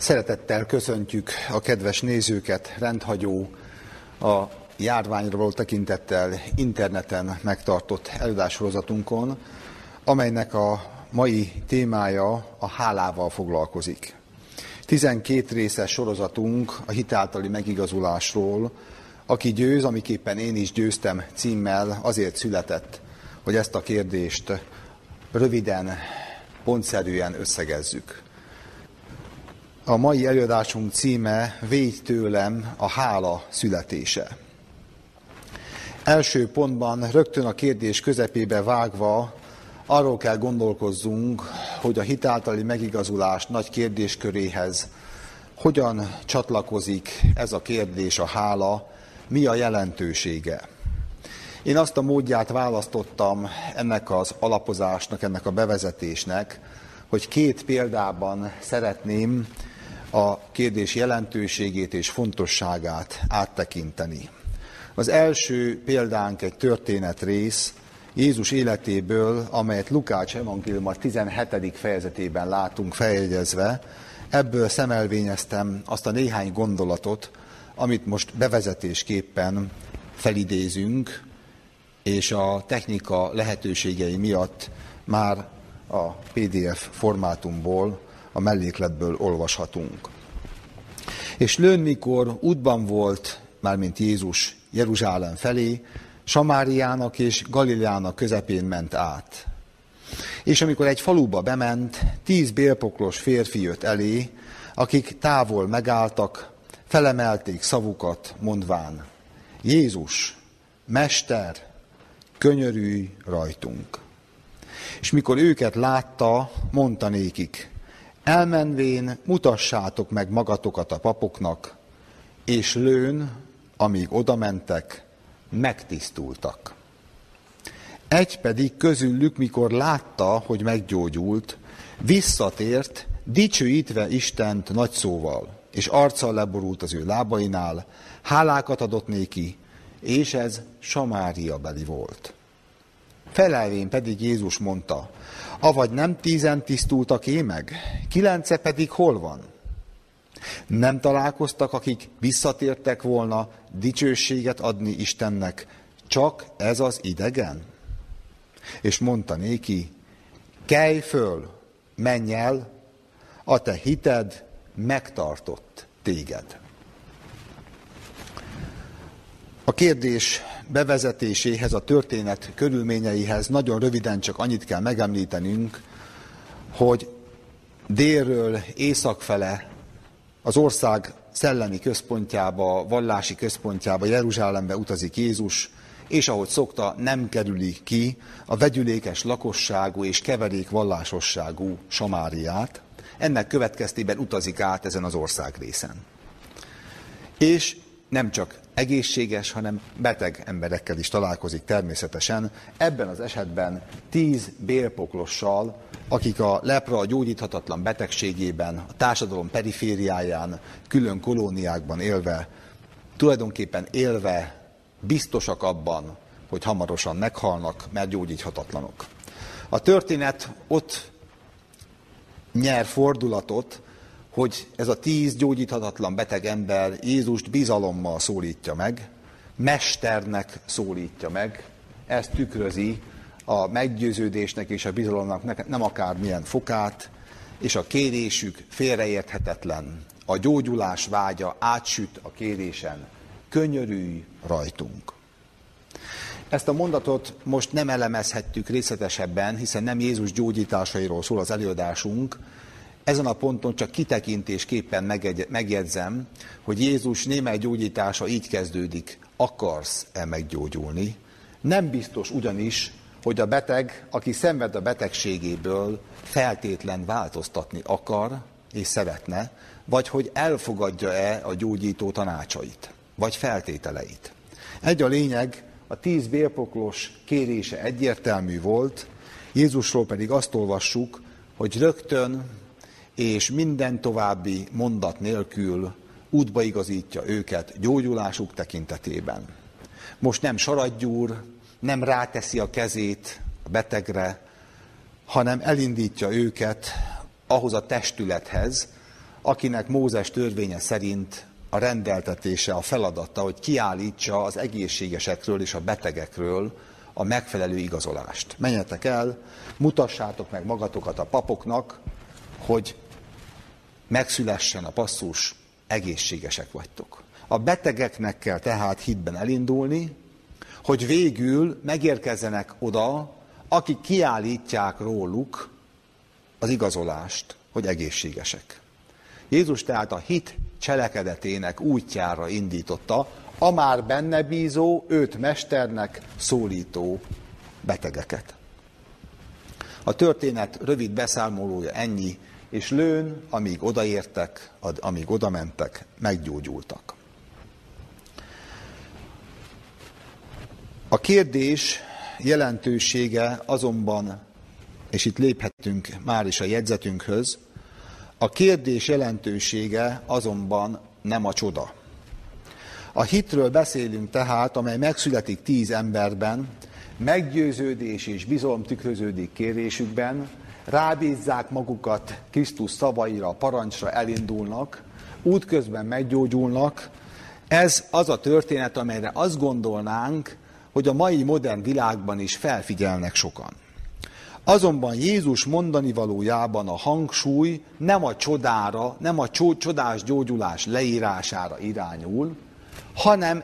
Szeretettel köszöntjük a kedves nézőket, rendhagyó, a járványról tekintettel interneten megtartott előadássorozatunkon, amelynek a mai témája a hálával foglalkozik. 12 részes sorozatunk a hitáltali megigazulásról, aki győz, amiképpen én is győztem címmel azért született, hogy ezt a kérdést röviden, pontszerűen összegezzük. A mai előadásunk címe Védj tőlem a hála születése. Első pontban rögtön a kérdés közepébe vágva arról kell gondolkozzunk, hogy a hitáltali megigazulás nagy kérdésköréhez hogyan csatlakozik ez a kérdés, a hála, mi a jelentősége. Én azt a módját választottam ennek az alapozásnak, ennek a bevezetésnek, hogy két példában szeretném a kérdés jelentőségét és fontosságát áttekinteni. Az első példánk egy történetrész Jézus életéből, amelyet Lukács evangéliuma 17. fejezetében látunk feljegyezve. Ebből szemelvényeztem azt a néhány gondolatot, amit most bevezetésképpen felidézünk, és a technika lehetőségei miatt már a PDF formátumból a mellékletből olvashatunk. És lőn, mikor útban volt, mármint Jézus Jeruzsálem felé, Samáriának és Galileának közepén ment át. És amikor egy faluba bement, tíz bélpoklos férfi jött elé, akik távol megálltak, felemelték szavukat, mondván, Jézus, Mester, könyörülj rajtunk. És mikor őket látta, mondta nékik, Elmenvén mutassátok meg magatokat a papoknak, és lőn, amíg odamentek, megtisztultak. Egy pedig közülük, mikor látta, hogy meggyógyult, visszatért, dicsőítve Istent nagy szóval, és arccal leborult az ő lábainál, hálákat adott néki, és ez Samária beli volt. Felelvén pedig Jézus mondta, avagy nem tízen tisztultak én meg, kilence pedig hol van? Nem találkoztak, akik visszatértek volna dicsőséget adni Istennek, csak ez az idegen? És mondta néki, kelj föl, menj el, a te hited megtartott téged. A kérdés bevezetéséhez, a történet körülményeihez nagyon röviden csak annyit kell megemlítenünk, hogy délről északfele az ország szellemi központjába, vallási központjába, Jeruzsálembe utazik Jézus, és ahogy szokta, nem kerüli ki a vegyülékes lakosságú és keverék vallásosságú Samáriát. Ennek következtében utazik át ezen az országrészen. És nem csak egészséges, hanem beteg emberekkel is találkozik természetesen. Ebben az esetben tíz bélpoklossal, akik a lepra gyógyíthatatlan betegségében, a társadalom perifériáján, külön kolóniákban élve, tulajdonképpen élve biztosak abban, hogy hamarosan meghalnak, mert gyógyíthatatlanok. A történet ott nyer fordulatot, hogy ez a tíz gyógyíthatatlan beteg ember Jézust bizalommal szólítja meg, mesternek szólítja meg, ez tükrözi a meggyőződésnek és a bizalomnak nem akármilyen fokát, és a kérésük félreérthetetlen. A gyógyulás vágya átsüt a kérésen. Könyörülj rajtunk. Ezt a mondatot most nem elemezhettük részletesebben, hiszen nem Jézus gyógyításairól szól az előadásunk, ezen a ponton csak kitekintésképpen megjegyzem, hogy Jézus némely gyógyítása így kezdődik, akarsz-e meggyógyulni? Nem biztos ugyanis, hogy a beteg, aki szenved a betegségéből, feltétlen változtatni akar és szeretne, vagy hogy elfogadja-e a gyógyító tanácsait, vagy feltételeit. Egy a lényeg, a tíz bélpoklos kérése egyértelmű volt, Jézusról pedig azt olvassuk, hogy rögtön és minden további mondat nélkül útba igazítja őket gyógyulásuk tekintetében. Most nem saradgyúr, nem ráteszi a kezét a betegre, hanem elindítja őket ahhoz a testülethez, akinek Mózes törvénye szerint a rendeltetése, a feladata, hogy kiállítsa az egészségesekről és a betegekről a megfelelő igazolást. Menjetek el, mutassátok meg magatokat a papoknak, hogy megszülessen a passzus, egészségesek vagytok. A betegeknek kell tehát hitben elindulni, hogy végül megérkezzenek oda, akik kiállítják róluk az igazolást, hogy egészségesek. Jézus tehát a hit cselekedetének útjára indította a már benne bízó, őt mesternek szólító betegeket. A történet rövid beszámolója ennyi, és lőn, amíg odaértek, amíg odamentek, meggyógyultak. A kérdés jelentősége azonban, és itt léphetünk már is a jegyzetünkhöz, a kérdés jelentősége azonban nem a csoda. A hitről beszélünk tehát, amely megszületik tíz emberben, meggyőződés és bizalom tükröződik kérésükben, rábízzák magukat Krisztus szavaira, parancsra elindulnak, útközben meggyógyulnak. Ez az a történet, amelyre azt gondolnánk, hogy a mai modern világban is felfigyelnek sokan. Azonban Jézus mondani valójában a hangsúly nem a csodára, nem a csodás gyógyulás leírására irányul, hanem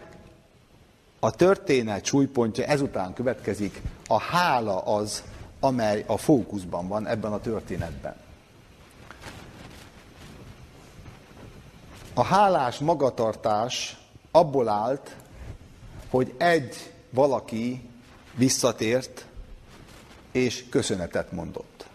a történet súlypontja ezután következik, a hála az, amely a fókuszban van ebben a történetben. A hálás magatartás abból állt, hogy egy valaki visszatért, és köszönetet mondott.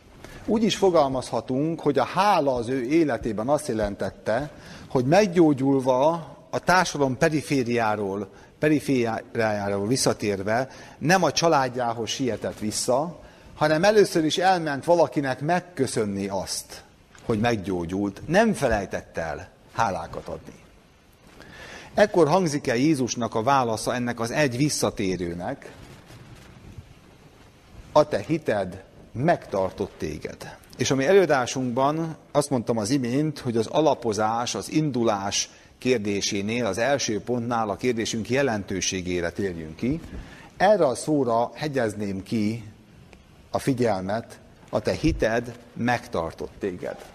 Úgy is fogalmazhatunk, hogy a hála az ő életében azt jelentette, hogy meggyógyulva a társadalom perifériáról, perifériájáról visszatérve nem a családjához sietett vissza, hanem először is elment valakinek megköszönni azt, hogy meggyógyult, nem felejtett el hálákat adni. Ekkor hangzik el Jézusnak a válasza ennek az egy visszatérőnek, a te hited megtartott téged. És ami előadásunkban azt mondtam az imént, hogy az alapozás, az indulás kérdésénél, az első pontnál a kérdésünk jelentőségére térjünk ki. Erre a szóra hegyezném ki a figyelmet, a te hited megtartott téged.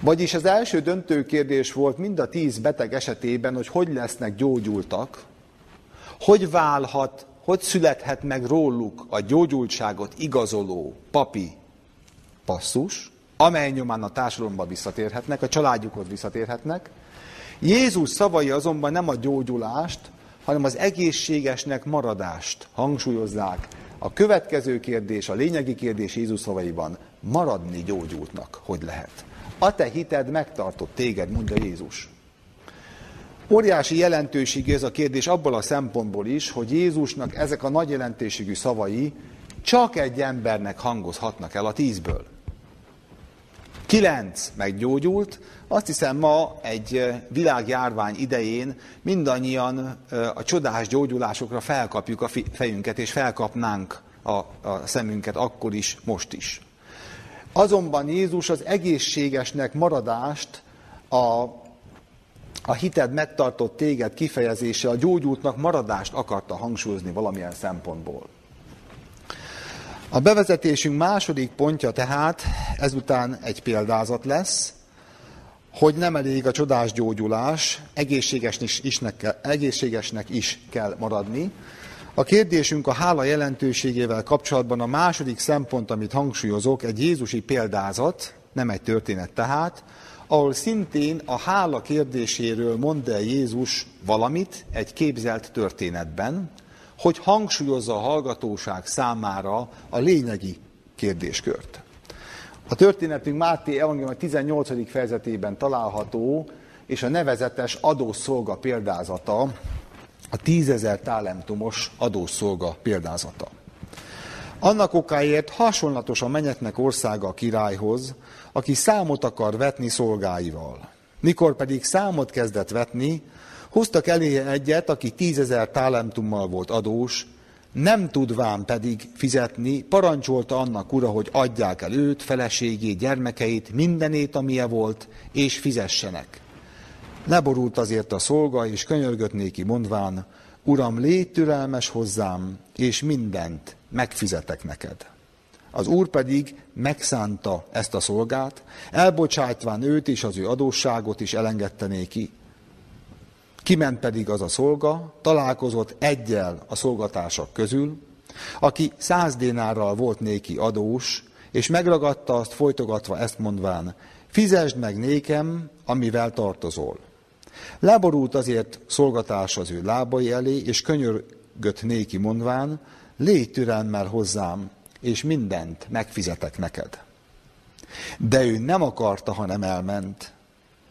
Vagyis az első döntő kérdés volt mind a tíz beteg esetében, hogy hogy lesznek gyógyultak, hogy válhat hogy születhet meg róluk a gyógyultságot igazoló papi passzus, amely nyomán a társadalomba visszatérhetnek, a családjukhoz visszatérhetnek. Jézus szavai azonban nem a gyógyulást, hanem az egészségesnek maradást hangsúlyozzák. A következő kérdés, a lényegi kérdés Jézus szavaiban, maradni gyógyultnak hogy lehet? A te hited megtartott téged, mondja Jézus. Óriási jelentőségű ez a kérdés abból a szempontból is, hogy Jézusnak ezek a nagy jelentőségű szavai csak egy embernek hangozhatnak el a tízből. Kilenc meggyógyult, azt hiszem ma egy világjárvány idején mindannyian a csodás gyógyulásokra felkapjuk a fejünket, és felkapnánk a, a szemünket akkor is, most is. Azonban Jézus az egészségesnek maradást a a hited megtartott téged kifejezése a gyógyultnak maradást akarta hangsúlyozni valamilyen szempontból. A bevezetésünk második pontja tehát ezután egy példázat lesz, hogy nem elég a csodás gyógyulás, egészségesnek is, kell, egészségesnek is kell maradni. A kérdésünk a hála jelentőségével kapcsolatban a második szempont, amit hangsúlyozok, egy Jézusi példázat, nem egy történet tehát, ahol szintén a hála kérdéséről mond el Jézus valamit egy képzelt történetben, hogy hangsúlyozza a hallgatóság számára a lényegi kérdéskört. A történetünk Máté Evangélium 18. fejezetében található, és a nevezetes adószolga példázata, a tízezer tálentumos adószolga példázata. Annak okáért hasonlatos a menyeknek országa a királyhoz, aki számot akar vetni szolgáival. Mikor pedig számot kezdett vetni, hoztak elé egyet, aki tízezer talentummal volt adós, Nem tudván pedig fizetni, parancsolta annak ura, hogy adják el őt, feleségét, gyermekeit, mindenét, amilyen volt, és fizessenek. Leborult azért a szolga, és könyörgött néki mondván, Uram, légy türelmes hozzám, és mindent megfizetek neked. Az úr pedig megszánta ezt a szolgát, elbocsájtván őt és az ő adósságot is elengedte néki. Kiment pedig az a szolga, találkozott egyel a szolgatársak közül, aki száz dénárral volt néki adós, és megragadta azt folytogatva ezt mondván, fizesd meg nékem, amivel tartozol. Láborult azért szolgatás az ő lábai elé, és könyörgött néki mondván, légy türelmmel hozzám, és mindent megfizetek neked. De ő nem akarta, hanem elment.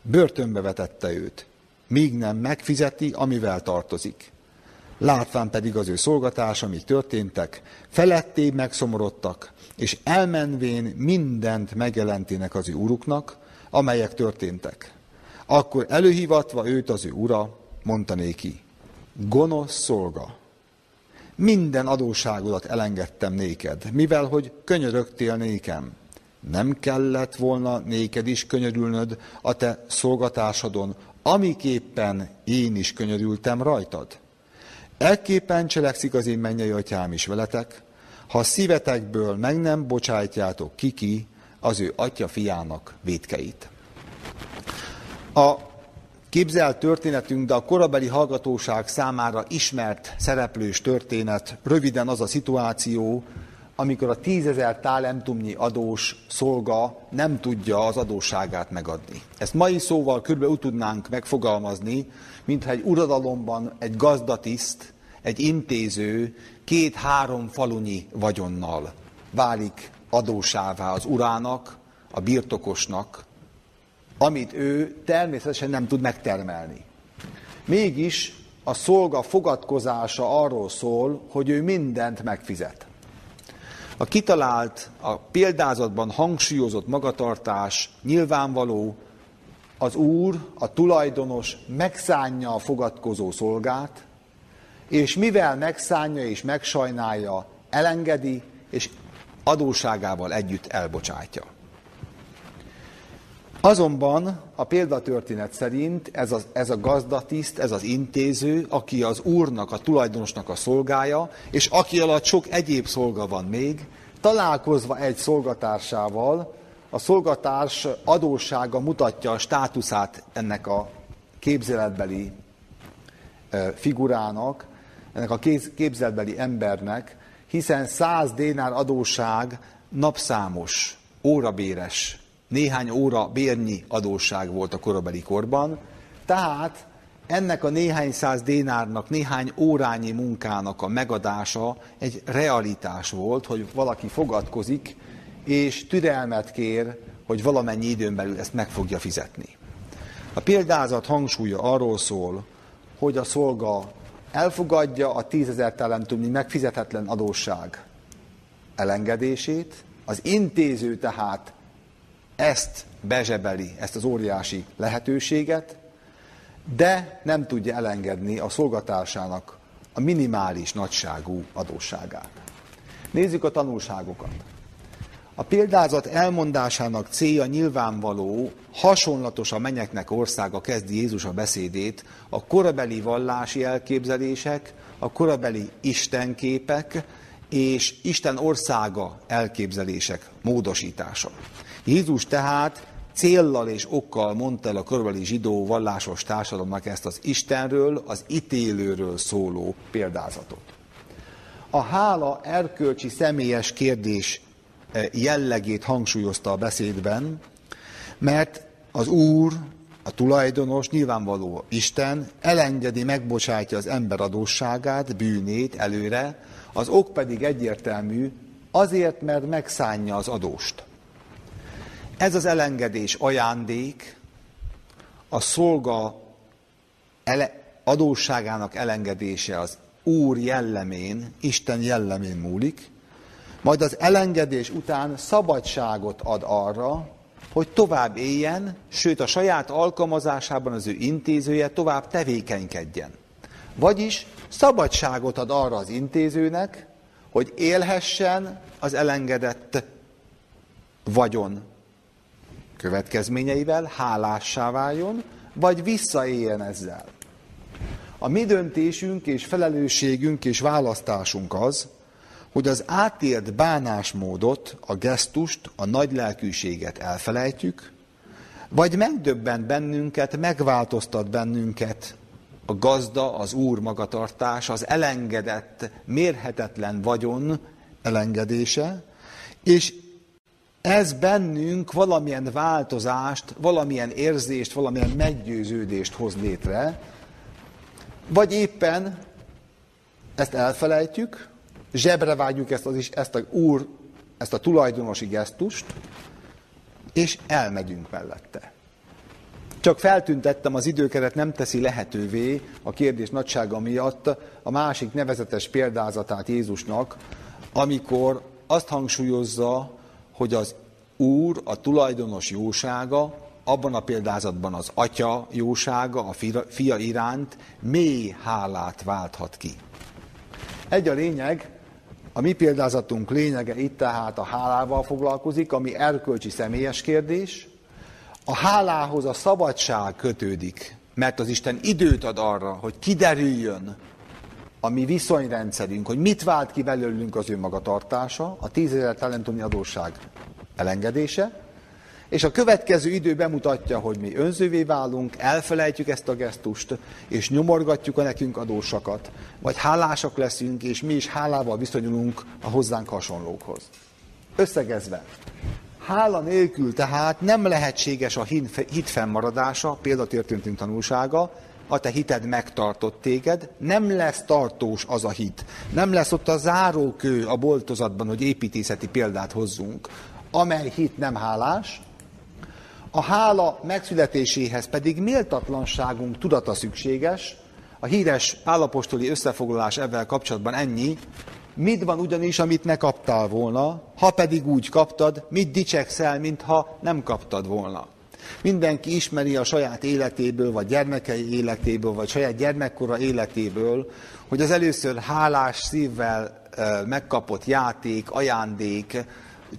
Börtönbe vetette őt, míg nem megfizeti, amivel tartozik. Látván pedig az ő szolgatás, amik történtek, feletté megszomorodtak, és elmenvén mindent megjelentének az ő uruknak, amelyek történtek. Akkor előhivatva őt az ő ura, mondta néki, gonosz szolga, minden adóságodat elengedtem néked, mivel hogy könyörögtél nékem. Nem kellett volna néked is könyörülnöd a te szolgatásodon, amiképpen én is könyörültem rajtad. Ekképpen cselekszik az én mennyei atyám is veletek, ha szívetekből meg nem bocsájtjátok kiki az ő atya fiának védkeit. A képzelt történetünk, de a korabeli hallgatóság számára ismert szereplős történet, röviden az a szituáció, amikor a tízezer talentumnyi adós szolga nem tudja az adósságát megadni. Ezt mai szóval körülbelül úgy tudnánk megfogalmazni, mintha egy uradalomban egy gazdatiszt, egy intéző két-három falunyi vagyonnal válik adósává az urának, a birtokosnak, amit ő természetesen nem tud megtermelni. Mégis a szolga fogadkozása arról szól, hogy ő mindent megfizet. A kitalált, a példázatban hangsúlyozott magatartás nyilvánvaló, az úr, a tulajdonos megszánja a fogadkozó szolgát, és mivel megszánja és megsajnálja, elengedi, és adóságával együtt elbocsátja. Azonban a példatörténet szerint ez, az, ez a gazdatiszt, ez az intéző, aki az úrnak, a tulajdonosnak a szolgája, és aki alatt sok egyéb szolga van még, találkozva egy szolgatársával, a szolgatárs adóssága mutatja a státuszát ennek a képzeletbeli figurának, ennek a képzeletbeli embernek, hiszen száz dénár adósság napszámos, órabéres néhány óra bérnyi adósság volt a korabeli korban, tehát ennek a néhány száz dénárnak, néhány órányi munkának a megadása egy realitás volt, hogy valaki fogadkozik, és türelmet kér, hogy valamennyi időn belül ezt meg fogja fizetni. A példázat hangsúlya arról szól, hogy a szolga elfogadja a tízezer talentumnyi megfizetetlen adósság elengedését, az intéző tehát ezt bezsebeli, ezt az óriási lehetőséget, de nem tudja elengedni a szolgatársának a minimális nagyságú adósságát. Nézzük a tanulságokat. A példázat elmondásának célja nyilvánvaló, hasonlatos a menyeknek országa kezdi Jézus a beszédét, a korabeli vallási elképzelések, a korabeli istenképek és Isten országa elképzelések módosítása. Jézus tehát céllal és okkal mondta el a körülbelül zsidó vallásos társadalomnak ezt az Istenről, az ítélőről szóló példázatot. A hála erkölcsi személyes kérdés eh, jellegét hangsúlyozta a beszédben, mert az Úr, a tulajdonos, nyilvánvaló Isten elengedi, megbocsátja az ember adósságát, bűnét előre, az ok pedig egyértelmű, azért, mert megszánja az adóst. Ez az elengedés ajándék, a szolga ele, adósságának elengedése az Úr jellemén, Isten jellemén múlik, majd az elengedés után szabadságot ad arra, hogy tovább éljen, sőt a saját alkalmazásában az ő intézője tovább tevékenykedjen. Vagyis szabadságot ad arra az intézőnek, hogy élhessen az elengedett vagyon következményeivel, hálássá váljon, vagy visszaéljen ezzel. A mi döntésünk és felelősségünk és választásunk az, hogy az átélt bánásmódot, a gesztust, a nagy lelkűséget elfelejtjük, vagy megdöbbent bennünket, megváltoztat bennünket a gazda, az úr magatartás, az elengedett, mérhetetlen vagyon elengedése, és ez bennünk valamilyen változást, valamilyen érzést, valamilyen meggyőződést hoz létre, vagy éppen ezt elfelejtjük, zsebre vágyjuk ezt, az is, ezt a úr, ezt a tulajdonosi gesztust, és elmegyünk mellette. Csak feltüntettem, az időkeret nem teszi lehetővé a kérdés nagysága miatt a másik nevezetes példázatát Jézusnak, amikor azt hangsúlyozza, hogy az Úr, a tulajdonos jósága, abban a példázatban az atya jósága, a fia iránt mély hálát válthat ki. Egy a lényeg, a mi példázatunk lényege itt tehát a hálával foglalkozik, ami erkölcsi személyes kérdés. A hálához a szabadság kötődik, mert az Isten időt ad arra, hogy kiderüljön a mi viszonyrendszerünk, hogy mit vált ki belőlünk az ő magatartása, a tízezer talentumi adósság elengedése, és a következő idő bemutatja, hogy mi önzővé válunk, elfelejtjük ezt a gesztust, és nyomorgatjuk a nekünk adósakat, vagy hálásak leszünk, és mi is hálával viszonyulunk a hozzánk hasonlókhoz. Összegezve, hála nélkül tehát nem lehetséges a hit fennmaradása, példatértőntünk tanulsága, a te hited megtartott téged, nem lesz tartós az a hit. Nem lesz ott a zárókő a boltozatban, hogy építészeti példát hozzunk, amely hit nem hálás, a hála megszületéséhez pedig méltatlanságunk tudata szükséges, a híres állapostoli összefoglalás ebben kapcsolatban ennyi, mit van ugyanis, amit ne kaptál volna, ha pedig úgy kaptad, mit dicsekszel, mintha nem kaptad volna. Mindenki ismeri a saját életéből, vagy gyermekei életéből, vagy saját gyermekkora életéből, hogy az először hálás szívvel megkapott játék, ajándék,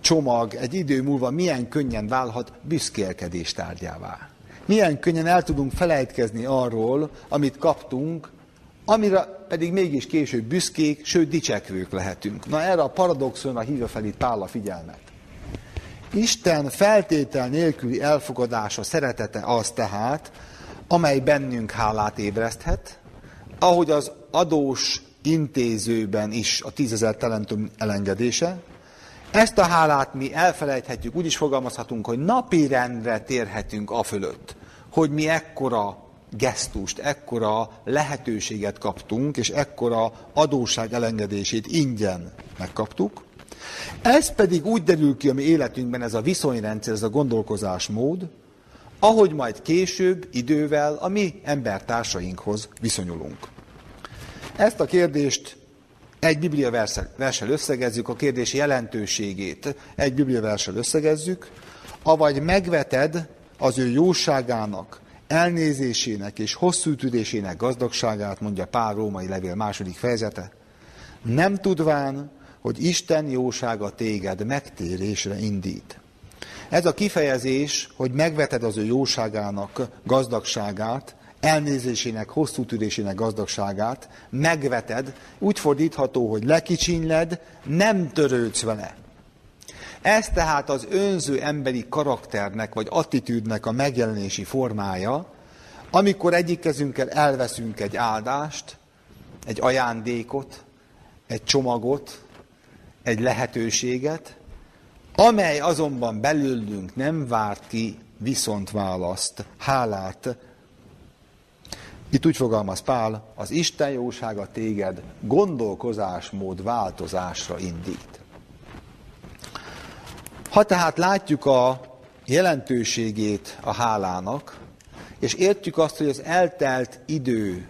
csomag egy idő múlva milyen könnyen válhat büszkélkedés tárgyává. Milyen könnyen el tudunk felejtkezni arról, amit kaptunk, amire pedig mégis később büszkék, sőt dicsekvők lehetünk. Na erre a paradoxonra hívja fel itt Pál a figyelmet. Isten feltétel nélküli elfogadása, szeretete az tehát, amely bennünk hálát ébreszthet, ahogy az adós intézőben is a tízezer talentum elengedése, ezt a hálát mi elfelejthetjük, úgy is fogalmazhatunk, hogy napi rendre térhetünk a fölött, hogy mi ekkora gesztust, ekkora lehetőséget kaptunk, és ekkora adóság elengedését ingyen megkaptuk. Ez pedig úgy derül ki a mi életünkben, ez a viszonyrendszer, ez a gondolkozásmód, ahogy majd később, idővel a mi embertársainkhoz viszonyulunk. Ezt a kérdést egy Biblia verssel összegezzük a kérdés jelentőségét. Egy Biblia verssel összegezzük, avagy megveted az ő jóságának, elnézésének és hosszú tüdésének gazdagságát, mondja Pál római levél második fejezete, nem tudván, hogy Isten jósága téged megtérésre indít. Ez a kifejezés, hogy megveted az ő jóságának gazdagságát, elnézésének, hosszú tűrésének gazdagságát, megveted, úgy fordítható, hogy lekicsinyled, nem törődsz vele. Ez tehát az önző emberi karakternek vagy attitűdnek a megjelenési formája, amikor egyik kezünkkel elveszünk egy áldást, egy ajándékot, egy csomagot, egy lehetőséget, amely azonban belőlünk nem várt ki viszontválaszt, hálát, itt úgy fogalmaz Pál, az Isten jósága téged gondolkozásmód változásra indít. Ha tehát látjuk a jelentőségét a hálának, és értjük azt, hogy az eltelt idő,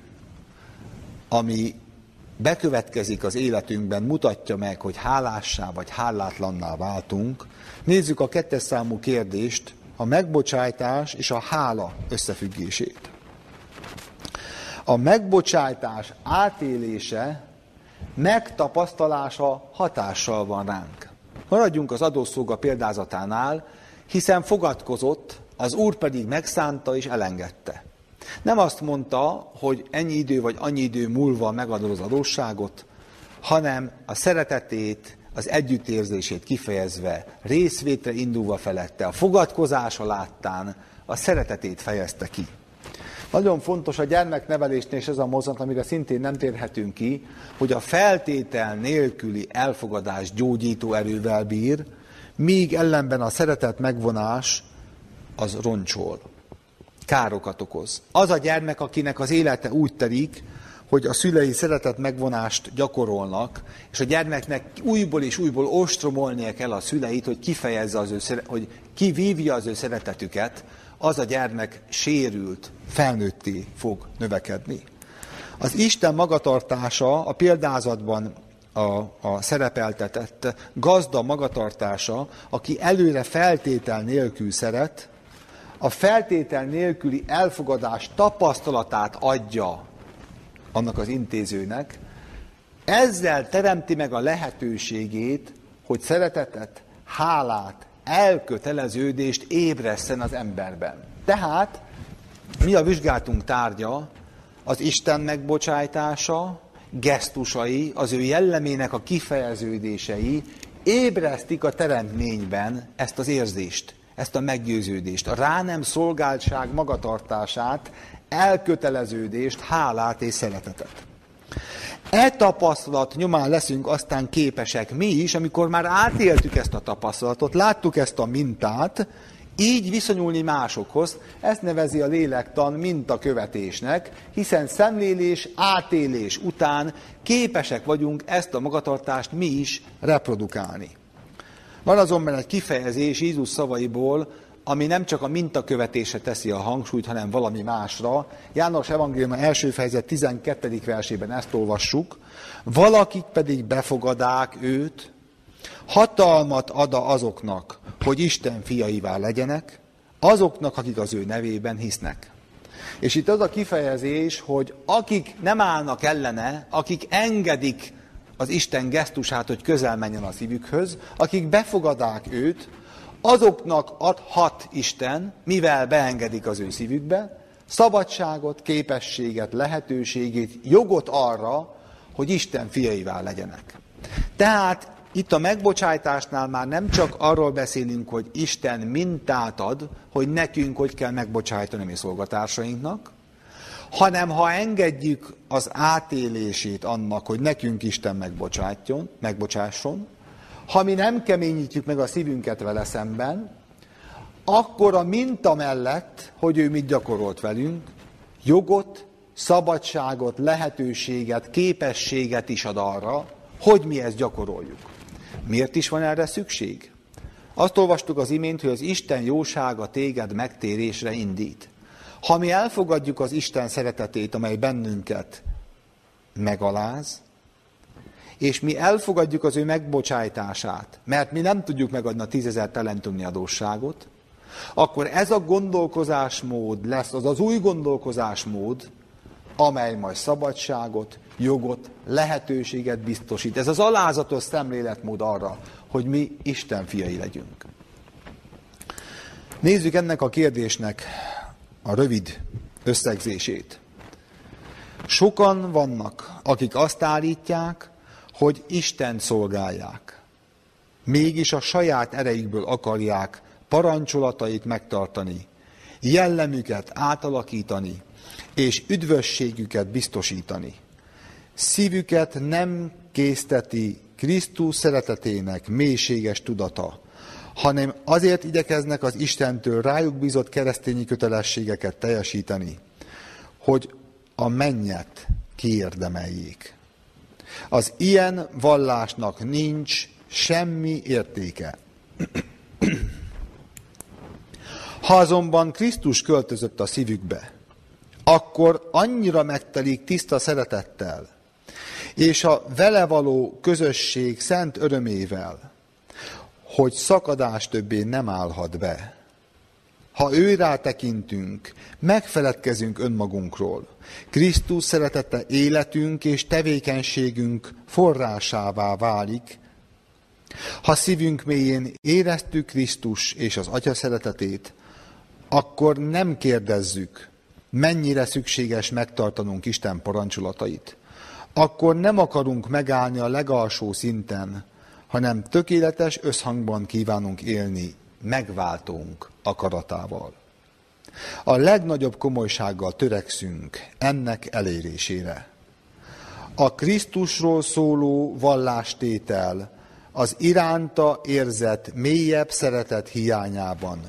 ami bekövetkezik az életünkben, mutatja meg, hogy hálássá vagy hálátlanná váltunk, nézzük a kettes számú kérdést, a megbocsájtás és a hála összefüggését. A megbocsájtás átélése, megtapasztalása hatással van ránk. Maradjunk az adószolga példázatánál, hiszen fogadkozott, az úr pedig megszánta és elengedte. Nem azt mondta, hogy ennyi idő vagy annyi idő múlva megadod az adósságot, hanem a szeretetét, az együttérzését kifejezve, részvétre indulva felette, a fogadkozása láttán a szeretetét fejezte ki. Nagyon fontos a gyermeknevelésnél, és ez a mozat, amire szintén nem térhetünk ki, hogy a feltétel nélküli elfogadás gyógyító erővel bír, míg ellenben a szeretet megvonás az roncsol, károkat okoz. Az a gyermek, akinek az élete úgy telik, hogy a szülei szeretet megvonást gyakorolnak, és a gyermeknek újból és újból ostromolnia kell a szüleit, hogy kifejezze az ő, hogy kivívja az ő szeretetüket, az a gyermek sérült, felnőtté fog növekedni. Az Isten magatartása a példázatban a, a szerepeltetett gazda magatartása, aki előre feltétel nélkül szeret, a feltétel nélküli elfogadás tapasztalatát adja annak az intézőnek, ezzel teremti meg a lehetőségét, hogy szeretetet, hálát, elköteleződést ébreszten az emberben. Tehát mi a vizsgálatunk tárgya? Az Isten megbocsájtása, gesztusai, az ő jellemének a kifejeződései ébresztik a teremtményben ezt az érzést, ezt a meggyőződést, a rá nem szolgáltság magatartását, elköteleződést, hálát és szeretetet. E tapasztalat nyomán leszünk aztán képesek mi is, amikor már átéltük ezt a tapasztalatot, láttuk ezt a mintát, így viszonyulni másokhoz, ezt nevezi a lélektan mintakövetésnek, hiszen szemlélés, átélés után képesek vagyunk ezt a magatartást mi is reprodukálni. Van azonban egy kifejezés Jézus szavaiból, ami nem csak a mintakövetése teszi a hangsúlyt, hanem valami másra. János Evangélium első fejezet 12. versében ezt olvassuk. Valakik pedig befogadák őt, hatalmat ad azoknak, hogy Isten fiaivá legyenek, azoknak, akik az ő nevében hisznek. És itt az a kifejezés, hogy akik nem állnak ellene, akik engedik az Isten gesztusát, hogy közel menjen a szívükhöz, akik befogadák őt, azoknak adhat Isten, mivel beengedik az ő szívükbe, szabadságot, képességet, lehetőségét, jogot arra, hogy Isten fiaivá legyenek. Tehát itt a megbocsájtásnál már nem csak arról beszélünk, hogy Isten mintát ad, hogy nekünk hogy kell megbocsájtani mi szolgatársainknak, hanem ha engedjük az átélését annak, hogy nekünk Isten megbocsátjon, megbocsásson, ha mi nem keményítjük meg a szívünket vele szemben, akkor a minta mellett, hogy ő mit gyakorolt velünk, jogot, szabadságot, lehetőséget, képességet is ad arra, hogy mi ezt gyakoroljuk. Miért is van erre szükség? Azt olvastuk az imént, hogy az Isten jósága téged megtérésre indít. Ha mi elfogadjuk az Isten szeretetét, amely bennünket megaláz, és mi elfogadjuk az ő megbocsájtását, mert mi nem tudjuk megadni a tízezer talentumnyi adósságot, akkor ez a gondolkozásmód lesz, az az új gondolkozásmód, amely majd szabadságot, jogot, lehetőséget biztosít. Ez az alázatos szemléletmód arra, hogy mi Isten fiai legyünk. Nézzük ennek a kérdésnek a rövid összegzését. Sokan vannak, akik azt állítják, hogy Isten szolgálják. Mégis a saját erejükből akarják parancsolatait megtartani, jellemüket átalakítani, és üdvösségüket biztosítani. Szívüket nem készteti Krisztus szeretetének mélységes tudata, hanem azért igyekeznek az Istentől rájuk bízott keresztényi kötelességeket teljesíteni, hogy a mennyet kiérdemeljék. Az ilyen vallásnak nincs semmi értéke. Ha azonban Krisztus költözött a szívükbe, akkor annyira megtelik tiszta szeretettel, és a vele való közösség szent örömével, hogy szakadás többé nem állhat be. Ha őrá tekintünk, megfeledkezünk önmagunkról. Krisztus szeretete életünk és tevékenységünk forrásává válik. Ha szívünk mélyén éreztük Krisztus és az Atya szeretetét, akkor nem kérdezzük, mennyire szükséges megtartanunk Isten parancsolatait. Akkor nem akarunk megállni a legalsó szinten, hanem tökéletes összhangban kívánunk élni megváltunk akaratával. A legnagyobb komolysággal törekszünk ennek elérésére. A Krisztusról szóló vallástétel az iránta érzett mélyebb szeretet hiányában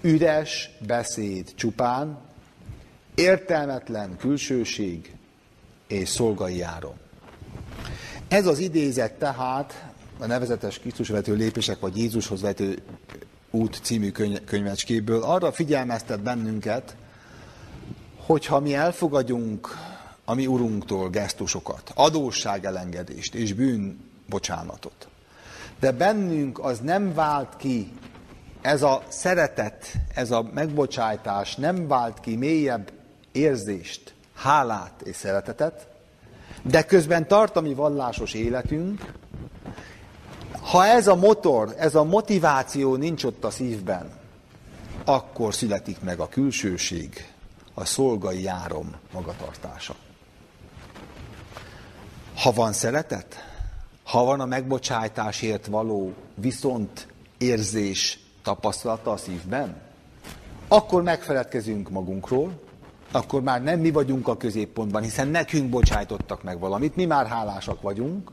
üres beszéd csupán, értelmetlen külsőség és szolgai járom. Ez az idézet tehát a nevezetes Krisztusvető lépések, vagy Jézushoz vető út című könyvecskéből arra figyelmeztet bennünket, hogyha mi elfogadjunk a mi urunktól gesztusokat, adósságelengedést és bűnbocsánatot, de bennünk az nem vált ki, ez a szeretet, ez a megbocsájtás nem vált ki mélyebb érzést, hálát és szeretetet, de közben tart a vallásos életünk, ha ez a motor, ez a motiváció nincs ott a szívben, akkor születik meg a külsőség, a szolgai járom magatartása. Ha van szeretet, ha van a megbocsájtásért való viszont érzés tapasztalata a szívben, akkor megfeledkezünk magunkról, akkor már nem mi vagyunk a középpontban, hiszen nekünk bocsájtottak meg valamit, mi már hálásak vagyunk,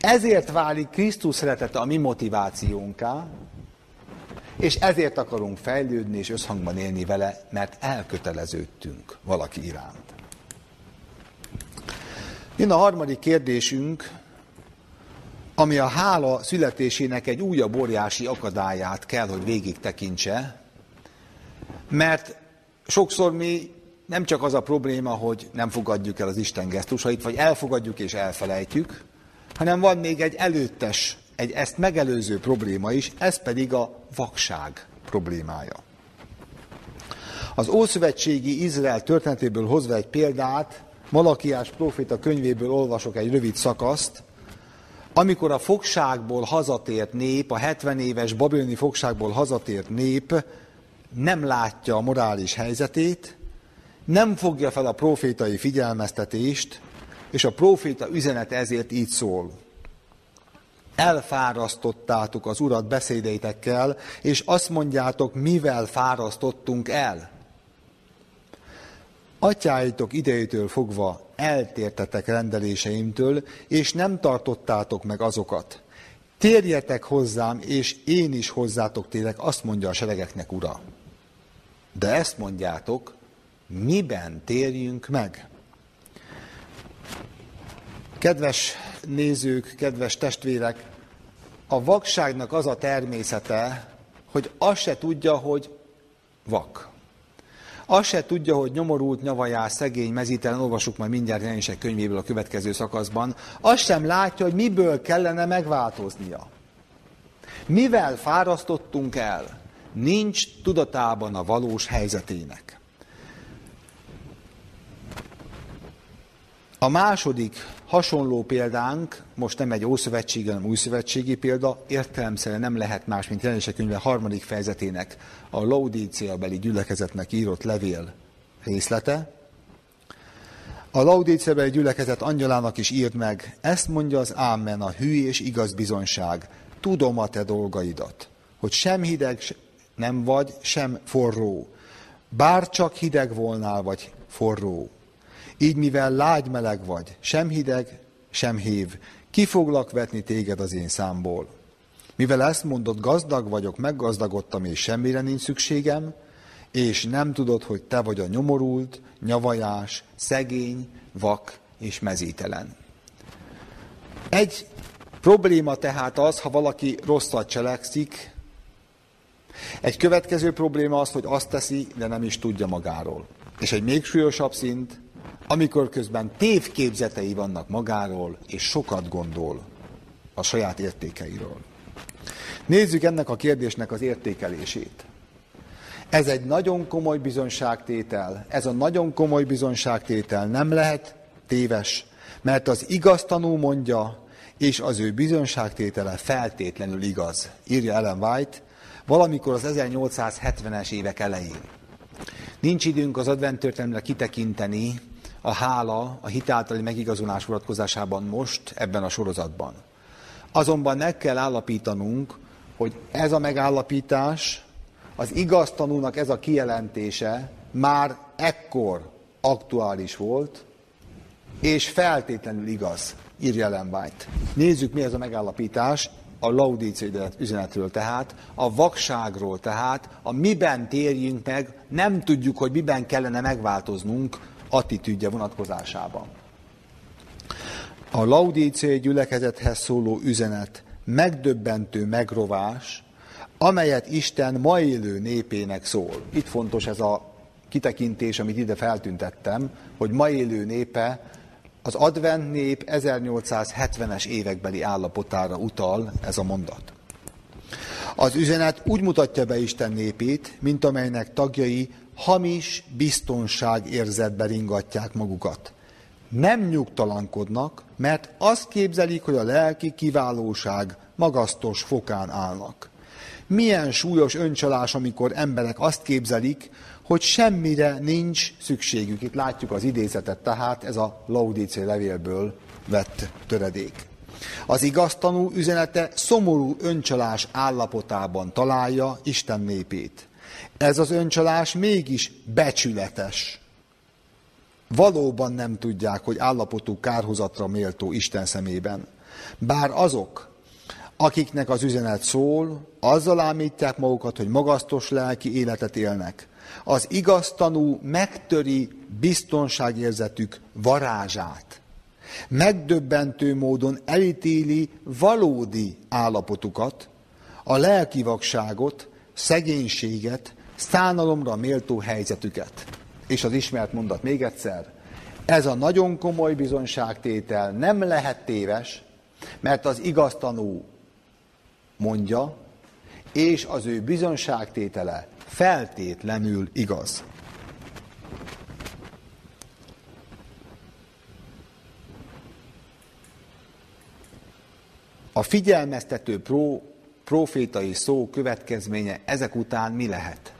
ezért válik Krisztus szeretete a mi motivációnká, és ezért akarunk fejlődni és összhangban élni vele, mert elköteleződtünk valaki iránt. Jön a harmadik kérdésünk, ami a hála születésének egy újabb óriási akadályát kell, hogy végig tekintse, mert sokszor mi nem csak az a probléma, hogy nem fogadjuk el az Isten gesztusait, vagy elfogadjuk és elfelejtjük, hanem van még egy előttes, egy ezt megelőző probléma is, ez pedig a vakság problémája. Az Ószövetségi Izrael történetéből hozva egy példát, Malakiás proféta könyvéből olvasok egy rövid szakaszt, amikor a fogságból hazatért nép, a 70 éves babiloni fogságból hazatért nép nem látja a morális helyzetét, nem fogja fel a profétai figyelmeztetést, és a proféta üzenet ezért így szól. Elfárasztottátok az urat beszédeitekkel, és azt mondjátok, mivel fárasztottunk el. Atyáitok idejétől fogva eltértetek rendeléseimtől, és nem tartottátok meg azokat. Térjetek hozzám, és én is hozzátok térek, azt mondja a seregeknek ura. De ezt mondjátok, miben térjünk meg? Kedves nézők, kedves testvérek, a vakságnak az a természete, hogy azt se tudja, hogy vak. Azt se tudja, hogy nyomorult, nyavajás, szegény, mezítelen, olvasuk majd mindjárt jelenések könyvéből a következő szakaszban, azt sem látja, hogy miből kellene megváltoznia. Mivel fárasztottunk el? Nincs tudatában a valós helyzetének. A második hasonló példánk, most nem egy ószövetségi, hanem újszövetségi példa, értelemszerűen nem lehet más, mint jelenések könyve harmadik fejezetének, a Laudícia beli gyülekezetnek írott levél részlete. A Laudícia beli gyülekezet angyalának is írt meg, ezt mondja az Ámen, a hű és igaz bizonyság, tudom a te dolgaidat, hogy sem hideg nem vagy, sem forró. Bár csak hideg volnál, vagy forró. Így mivel lágy-meleg vagy, sem hideg, sem hív, ki foglak vetni téged az én számból. Mivel ezt mondod, gazdag vagyok, meggazdagodtam, és semmire nincs szükségem, és nem tudod, hogy te vagy a nyomorult, nyavajás, szegény, vak és mezítelen. Egy probléma tehát az, ha valaki rosszat cselekszik, egy következő probléma az, hogy azt teszi, de nem is tudja magáról. És egy még súlyosabb szint, amikor közben tévképzetei vannak magáról, és sokat gondol a saját értékeiről. Nézzük ennek a kérdésnek az értékelését. Ez egy nagyon komoly bizonságtétel. Ez a nagyon komoly bizonságtétel nem lehet téves, mert az igaz tanú mondja, és az ő bizonságtétele feltétlenül igaz, írja Ellen White, valamikor az 1870-es évek elején. Nincs időnk az adventtörténelemre kitekinteni a hála, a hitáltali megigazulás vonatkozásában most, ebben a sorozatban. Azonban meg kell állapítanunk, hogy ez a megállapítás, az igaz tanúnak ez a kijelentése már ekkor aktuális volt, és feltétlenül igaz, írja Ellen. Nézzük, mi ez a megállapítás a laudíciai üzenetről, tehát a vakságról, tehát a miben térjünk meg, nem tudjuk, hogy miben kellene megváltoznunk attitűdje vonatkozásában. A laudíciai gyülekezethez szóló üzenet megdöbbentő megrovás, amelyet Isten ma élő népének szól. Itt fontos ez a kitekintés, amit ide feltüntettem, hogy ma élő népe az advent nép 1870-es évekbeli állapotára utal ez a mondat. Az üzenet úgy mutatja be Isten népét, mint amelynek tagjai hamis biztonság érzetbe ringatják magukat. Nem nyugtalankodnak, mert azt képzelik, hogy a lelki kiválóság magasztos fokán állnak. Milyen súlyos öncsalás, amikor emberek azt képzelik, hogy semmire nincs szükségük. Itt látjuk az idézetet, tehát ez a Laudícia levélből vett töredék. Az igaztanú üzenete szomorú öncsalás állapotában találja Isten népét. Ez az öncsalás mégis becsületes. Valóban nem tudják, hogy állapotuk kárhozatra méltó Isten szemében. Bár azok, akiknek az üzenet szól, azzal ámítják magukat, hogy magasztos lelki életet élnek. Az igaz tanú megtöri biztonságérzetük varázsát. Megdöbbentő módon elítéli valódi állapotukat, a lelki vakságot, szegénységet, szánalomra méltó helyzetüket. És az ismert mondat még egyszer, ez a nagyon komoly bizonságtétel nem lehet téves, mert az igaz tanú mondja, és az ő bizonságtétele feltétlenül igaz. A figyelmeztető pró, profétai szó következménye ezek után mi lehet?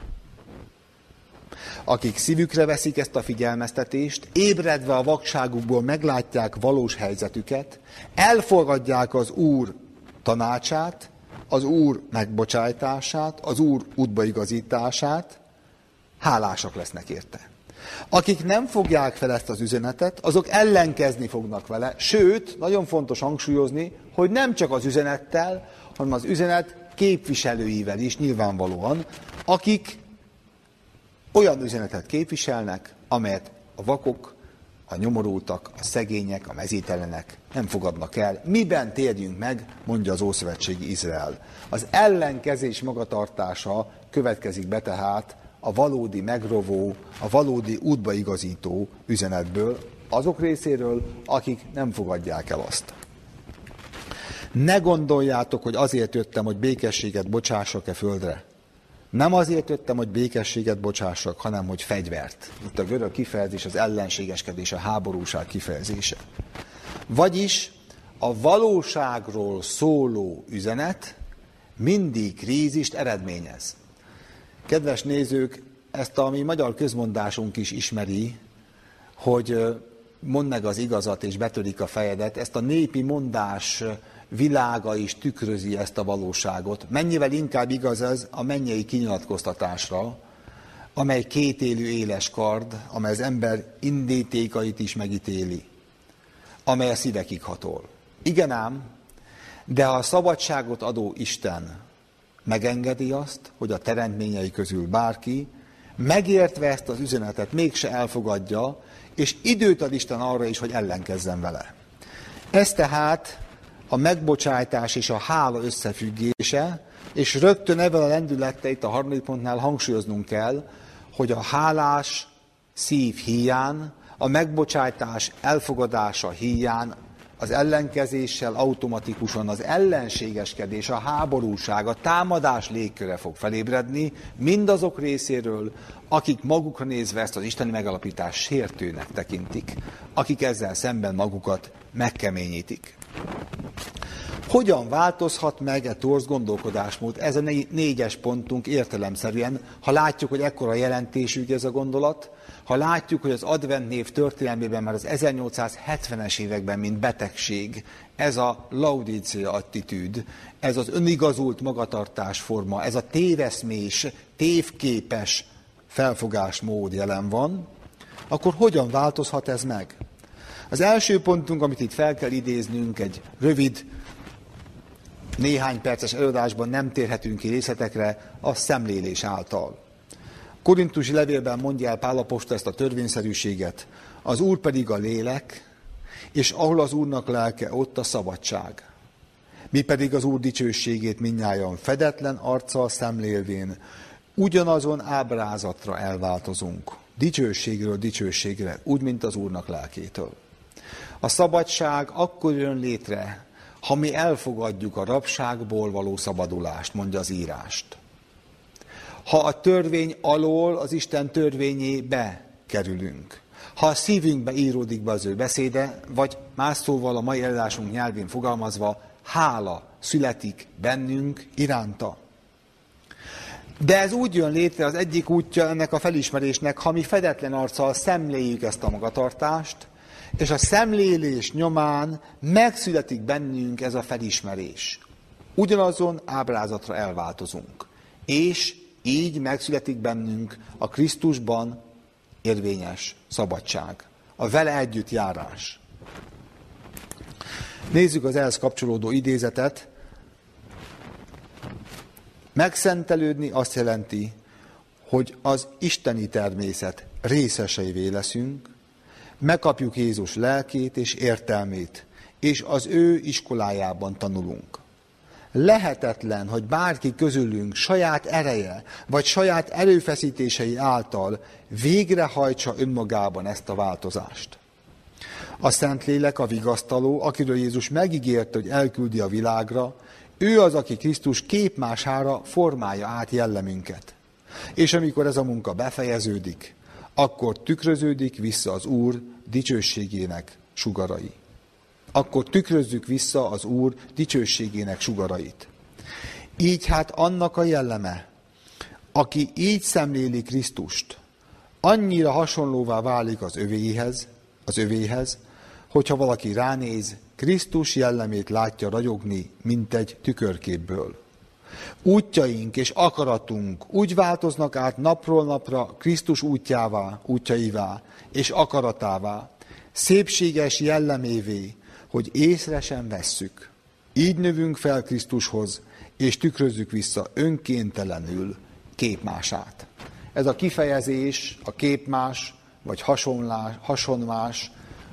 Akik szívükre veszik ezt a figyelmeztetést, ébredve a vakságukból meglátják valós helyzetüket, elfogadják az Úr tanácsát, az Úr megbocsájtását, az Úr útbaigazítását, hálásak lesznek érte. Akik nem fogják fel ezt az üzenetet, azok ellenkezni fognak vele, sőt, nagyon fontos hangsúlyozni, hogy nem csak az üzenettel, hanem az üzenet képviselőivel is nyilvánvalóan, akik olyan üzenetet képviselnek, amelyet a vakok, a nyomorultak, a szegények, a mezítelenek nem fogadnak el. Miben térjünk meg, mondja az Ószövetségi Izrael. Az ellenkezés magatartása következik be tehát a valódi megrovó, a valódi útbaigazító üzenetből, azok részéről, akik nem fogadják el azt. Ne gondoljátok, hogy azért jöttem, hogy békességet bocsássak-e földre. Nem azért jöttem, hogy békességet bocsássak, hanem hogy fegyvert. Itt a görög kifejezés az ellenségeskedés, a háborúság kifejezése. Vagyis a valóságról szóló üzenet mindig krízist eredményez. Kedves nézők, ezt a mi magyar közmondásunk is ismeri, hogy mondd meg az igazat és betörik a fejedet. Ezt a népi mondás világa is tükrözi ezt a valóságot. Mennyivel inkább igaz ez a mennyei kinyilatkoztatásra, amely kétélű éles kard, amely az ember indítékait is megítéli, amely a szívekig hatol. Igen ám, de ha a szabadságot adó Isten megengedi azt, hogy a teremtményei közül bárki, megértve ezt az üzenetet, mégse elfogadja, és időt ad Isten arra is, hogy ellenkezzen vele. Ez tehát a megbocsájtás és a hála összefüggése, és rögtön ebben a lendülettel itt a harmadik pontnál hangsúlyoznunk kell, hogy a hálás szív híján, a megbocsájtás elfogadása híján az ellenkezéssel automatikusan az ellenségeskedés, a háborúság, a támadás légköre fog felébredni mindazok részéről, akik magukra nézve ezt az isteni megalapítást sértőnek tekintik, akik ezzel szemben magukat megkeményítik. Hogyan változhat meg e torz gondolkodásmód? Ez a négyes pontunk értelemszerűen, ha látjuk, hogy ekkora jelentésű ez a gondolat, ha látjuk, hogy az advent név történelmében már az 1870-es években, mint betegség, ez a laudícia attitűd, ez az önigazult magatartásforma, ez a téveszmés, tévképes felfogásmód jelen van, akkor hogyan változhat ez meg? Az első pontunk, amit itt fel kell idéznünk, egy rövid, néhány perces előadásban nem térhetünk ki részletekre, a szemlélés által. Korintusi levélben mondja el Pálapostól ezt a törvényszerűséget, az Úr pedig a lélek, és ahol az Úrnak lelke, ott a szabadság. Mi pedig az Úr dicsőségét minnyáján fedetlen arccal szemlélvén, ugyanazon ábrázatra elváltozunk. Dicsőségről dicsőségre, úgy, mint az Úrnak lelkétől. A szabadság akkor jön létre, ha mi elfogadjuk a rabságból való szabadulást, mondja az írást ha a törvény alól az Isten törvényébe kerülünk. Ha a szívünkbe íródik be az ő beszéde, vagy más szóval a mai előadásunk nyelvén fogalmazva, hála születik bennünk iránta. De ez úgy jön létre, az egyik útja ennek a felismerésnek, ha mi fedetlen arccal szemléljük ezt a magatartást, és a szemlélés nyomán megszületik bennünk ez a felismerés. Ugyanazon ábrázatra elváltozunk. És így megszületik bennünk a Krisztusban érvényes szabadság, a vele együtt járás. Nézzük az ehhez kapcsolódó idézetet. Megszentelődni azt jelenti, hogy az isteni természet részeseivé leszünk, megkapjuk Jézus lelkét és értelmét, és az ő iskolájában tanulunk. Lehetetlen, hogy bárki közülünk saját ereje, vagy saját erőfeszítései által végrehajtsa önmagában ezt a változást. A Szentlélek a vigasztaló, akiről Jézus megígérte, hogy elküldi a világra, ő az, aki Krisztus képmására formálja át jellemünket. És amikor ez a munka befejeződik, akkor tükröződik vissza az Úr dicsőségének sugarai akkor tükrözzük vissza az Úr dicsőségének sugarait. Így hát annak a jelleme, aki így szemléli Krisztust, annyira hasonlóvá válik az övéhez, az övéhez, hogyha valaki ránéz, Krisztus jellemét látja ragyogni, mint egy tükörképből. Útjaink és akaratunk úgy változnak át napról napra Krisztus útjává, útjaivá és akaratává, szépséges jellemévé, hogy észre sem vesszük. Így növünk fel Krisztushoz, és tükrözzük vissza önkéntelenül képmását. Ez a kifejezés, a képmás, vagy hasonlás, hasonmás,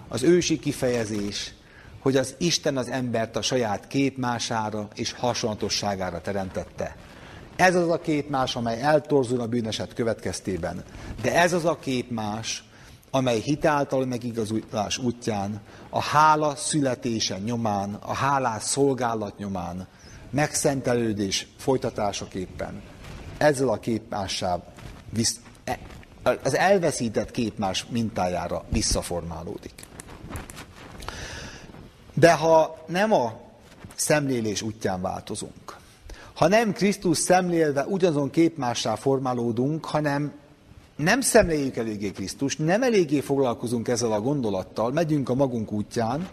az ősi kifejezés, hogy az Isten az embert a saját képmására és hasonlatosságára teremtette. Ez az a képmás, amely eltorzul a bűneset következtében. De ez az a képmás, amely hitáltal megigazulás útján, a hála születése nyomán, a hálás szolgálat nyomán, megszentelődés folytatásaképpen ezzel a képmással e, az elveszített képmás mintájára visszaformálódik. De ha nem a szemlélés útján változunk, ha nem Krisztus szemlélve ugyanazon képmássá formálódunk, hanem nem szemléljük eléggé Krisztus, nem eléggé foglalkozunk ezzel a gondolattal, megyünk a magunk útján,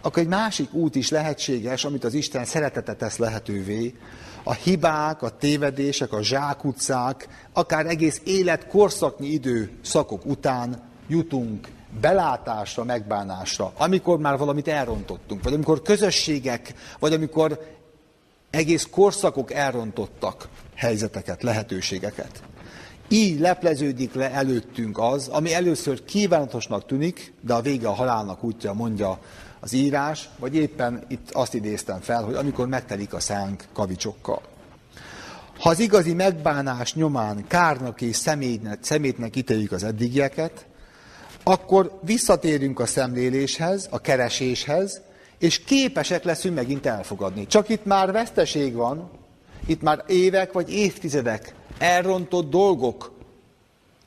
akkor egy másik út is lehetséges, amit az Isten szeretete tesz lehetővé. A hibák, a tévedések, a zsákutcák, akár egész élet korszaknyi idő szakok után jutunk belátásra, megbánásra, amikor már valamit elrontottunk, vagy amikor közösségek, vagy amikor egész korszakok elrontottak helyzeteket, lehetőségeket. Így lepleződik le előttünk az, ami először kívánatosnak tűnik, de a vége a halálnak útja, mondja az írás, vagy éppen itt azt idéztem fel, hogy amikor megtelik a szánk kavicsokkal. Ha az igazi megbánás nyomán kárnak és szemétnek, szemétnek ítéljük az eddigieket, akkor visszatérünk a szemléléshez, a kereséshez, és képesek leszünk megint elfogadni. Csak itt már veszteség van, itt már évek vagy évtizedek elrontott dolgok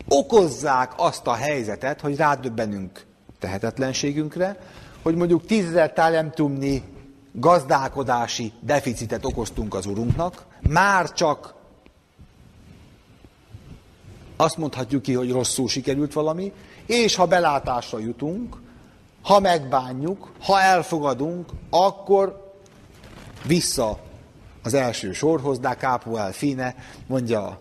okozzák azt a helyzetet, hogy rádöbbenünk tehetetlenségünkre, hogy mondjuk tízezer talentumnyi gazdálkodási deficitet okoztunk az Urunknak, már csak azt mondhatjuk ki, hogy rosszul sikerült valami, és ha belátásra jutunk, ha megbánjuk, ha elfogadunk, akkor vissza az első sorhoz, de capo al fine, mondja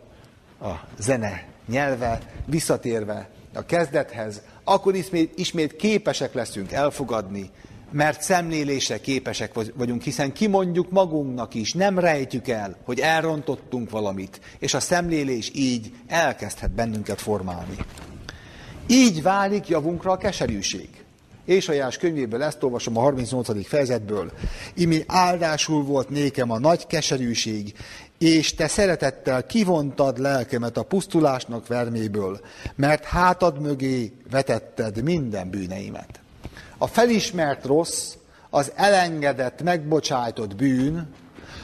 a, a zene nyelve, visszatérve a kezdethez, akkor ismét, ismét képesek leszünk elfogadni, mert szemlélése képesek vagyunk, hiszen kimondjuk magunknak is, nem rejtjük el, hogy elrontottunk valamit, és a szemlélés így elkezdhet bennünket formálni. Így válik javunkra a keserűség. Ésajás könyvéből ezt olvasom a 38. fejezetből. Imi áldásul volt nékem a nagy keserűség, és te szeretettel kivontad lelkemet a pusztulásnak verméből, mert hátad mögé vetetted minden bűneimet. A felismert rossz, az elengedett, megbocsájtott bűn,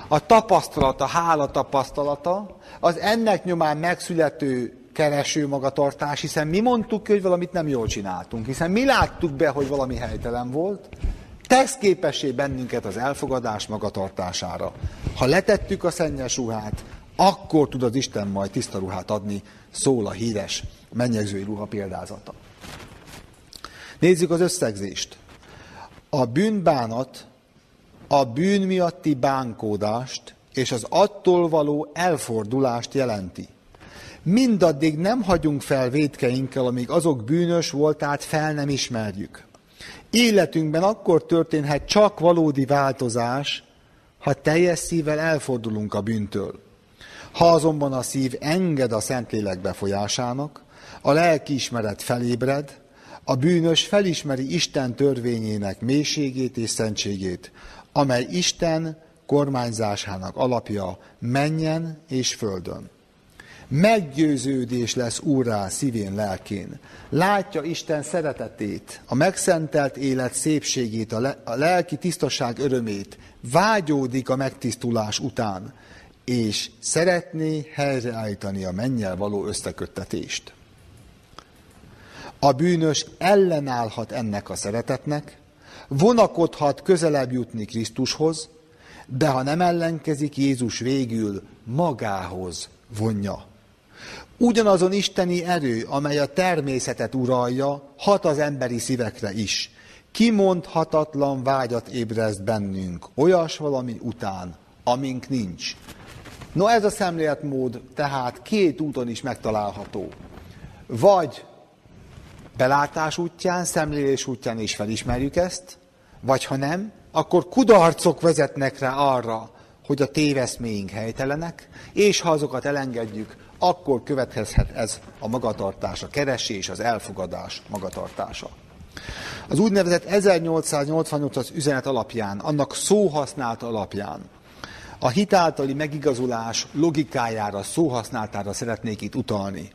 a tapasztalata, hála tapasztalata, az ennek nyomán megszülető kereső magatartás, hiszen mi mondtuk ki, hogy valamit nem jól csináltunk, hiszen mi láttuk be, hogy valami helytelen volt, tesz képessé bennünket az elfogadás magatartására. Ha letettük a szennyes ruhát, akkor tud az Isten majd tiszta ruhát adni, szól a híres mennyegzői ruha példázata. Nézzük az összegzést. A bűnbánat a bűn miatti bánkódást és az attól való elfordulást jelenti. Mindaddig nem hagyunk fel védkeinkkel, amíg azok bűnös voltát fel nem ismerjük. Életünkben akkor történhet csak valódi változás, ha teljes szívvel elfordulunk a bűntől. Ha azonban a szív enged a Szentlélek befolyásának, a lelkiismeret felébred, a bűnös felismeri Isten törvényének mélységét és szentségét, amely Isten kormányzásának alapja menjen és földön. Meggyőződés lesz úrrá szívén, lelkén. Látja Isten szeretetét, a megszentelt élet szépségét, a, le, a lelki tisztaság örömét, vágyódik a megtisztulás után, és szeretné helyreállítani a mennyel való összeköttetést. A bűnös ellenállhat ennek a szeretetnek, vonakodhat közelebb jutni Krisztushoz, de ha nem ellenkezik, Jézus végül magához vonja. Ugyanazon isteni erő, amely a természetet uralja, hat az emberi szívekre is. Kimondhatatlan vágyat ébreszt bennünk, olyas valami után, amink nincs. No ez a szemléletmód tehát két úton is megtalálható. Vagy belátás útján, szemlélés útján is felismerjük ezt, vagy ha nem, akkor kudarcok vezetnek rá arra, hogy a téveszméink helytelenek, és ha azokat elengedjük, akkor következhet ez a magatartás, a keresés, az elfogadás magatartása. Az úgynevezett 1888-as üzenet alapján, annak szóhasználat alapján, a hitáltali megigazulás logikájára, szóhasználatára szeretnék itt utalni.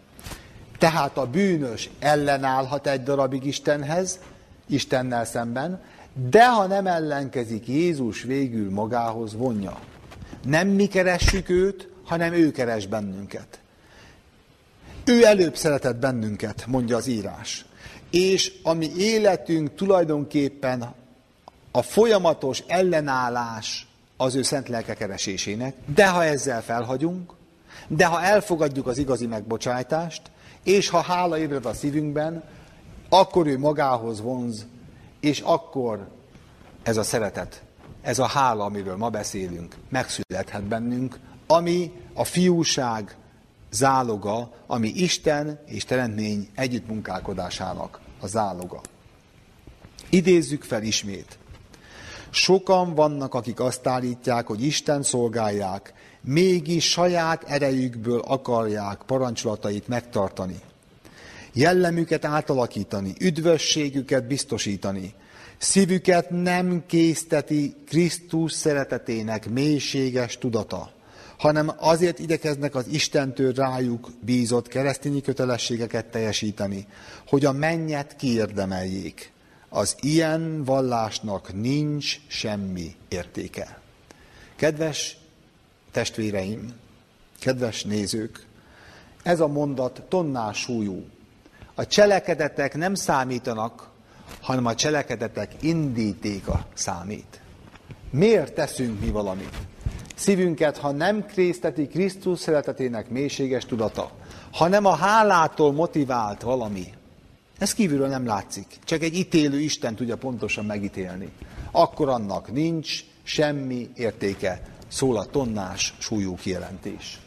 Tehát a bűnös ellenállhat egy darabig Istenhez, Istennel szemben, de ha nem ellenkezik, Jézus végül magához vonja. Nem mi keressük őt, hanem ő keres bennünket. Ő előbb szeretett bennünket, mondja az írás. És a mi életünk tulajdonképpen a folyamatos ellenállás az ő szent lelke keresésének, de ha ezzel felhagyunk, de ha elfogadjuk az igazi megbocsájtást, és ha hála ébred a szívünkben, akkor ő magához vonz, és akkor ez a szeretet, ez a hála, amiről ma beszélünk, megszülethet bennünk, ami a fiúság záloga, ami Isten és teremtmény együttmunkálkodásának a záloga. Idézzük fel ismét. Sokan vannak, akik azt állítják, hogy Isten szolgálják, mégis saját erejükből akarják parancsolatait megtartani. Jellemüket átalakítani, üdvösségüket biztosítani. Szívüket nem készteti Krisztus szeretetének mélységes tudata, hanem azért igyekeznek az Istentől rájuk bízott keresztényi kötelességeket teljesíteni, hogy a mennyet kiérdemeljék. az ilyen vallásnak nincs semmi értéke. Kedves testvéreim, kedves nézők, ez a mondat tonnás súlyú. A cselekedetek nem számítanak, hanem a cselekedetek indítéka számít. Miért teszünk mi valamit? Szívünket, ha nem krészteti Krisztus szeretetének mélységes tudata, hanem a hálától motivált valami, ez kívülről nem látszik. Csak egy ítélő Isten tudja pontosan megítélni. Akkor annak nincs semmi értéke, szól a tonnás súlyú kijelentés.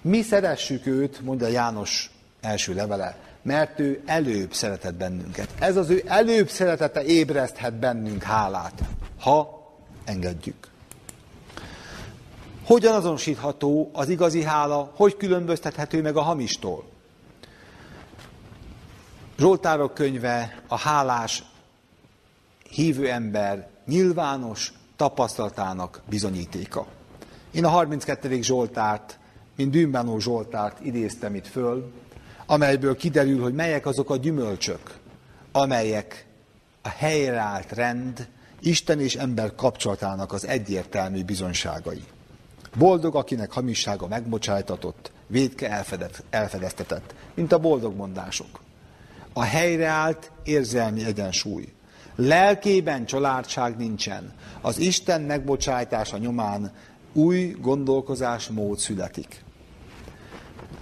Mi szeressük őt, mondja János első levele, mert ő előbb szeretett bennünket. Ez az ő előbb szeretete ébreszthet bennünk hálát, ha engedjük. Hogyan azonosítható az igazi hála, hogy különböztethető meg a hamistól? Zsoltárok könyve a hálás hívő ember nyilvános tapasztalatának bizonyítéka. Én a 32. Zsoltárt, mint bűnbánó Zsoltárt idéztem itt föl, amelyből kiderül, hogy melyek azok a gyümölcsök, amelyek a helyreállt rend, Isten és ember kapcsolatának az egyértelmű bizonyságai. Boldog, akinek hamissága megbocsájtatott, védke elfedeztetett, mint a boldog mondások a helyreállt érzelmi egyensúly. Lelkében családság nincsen. Az Isten megbocsájtása nyomán új gondolkozásmód születik.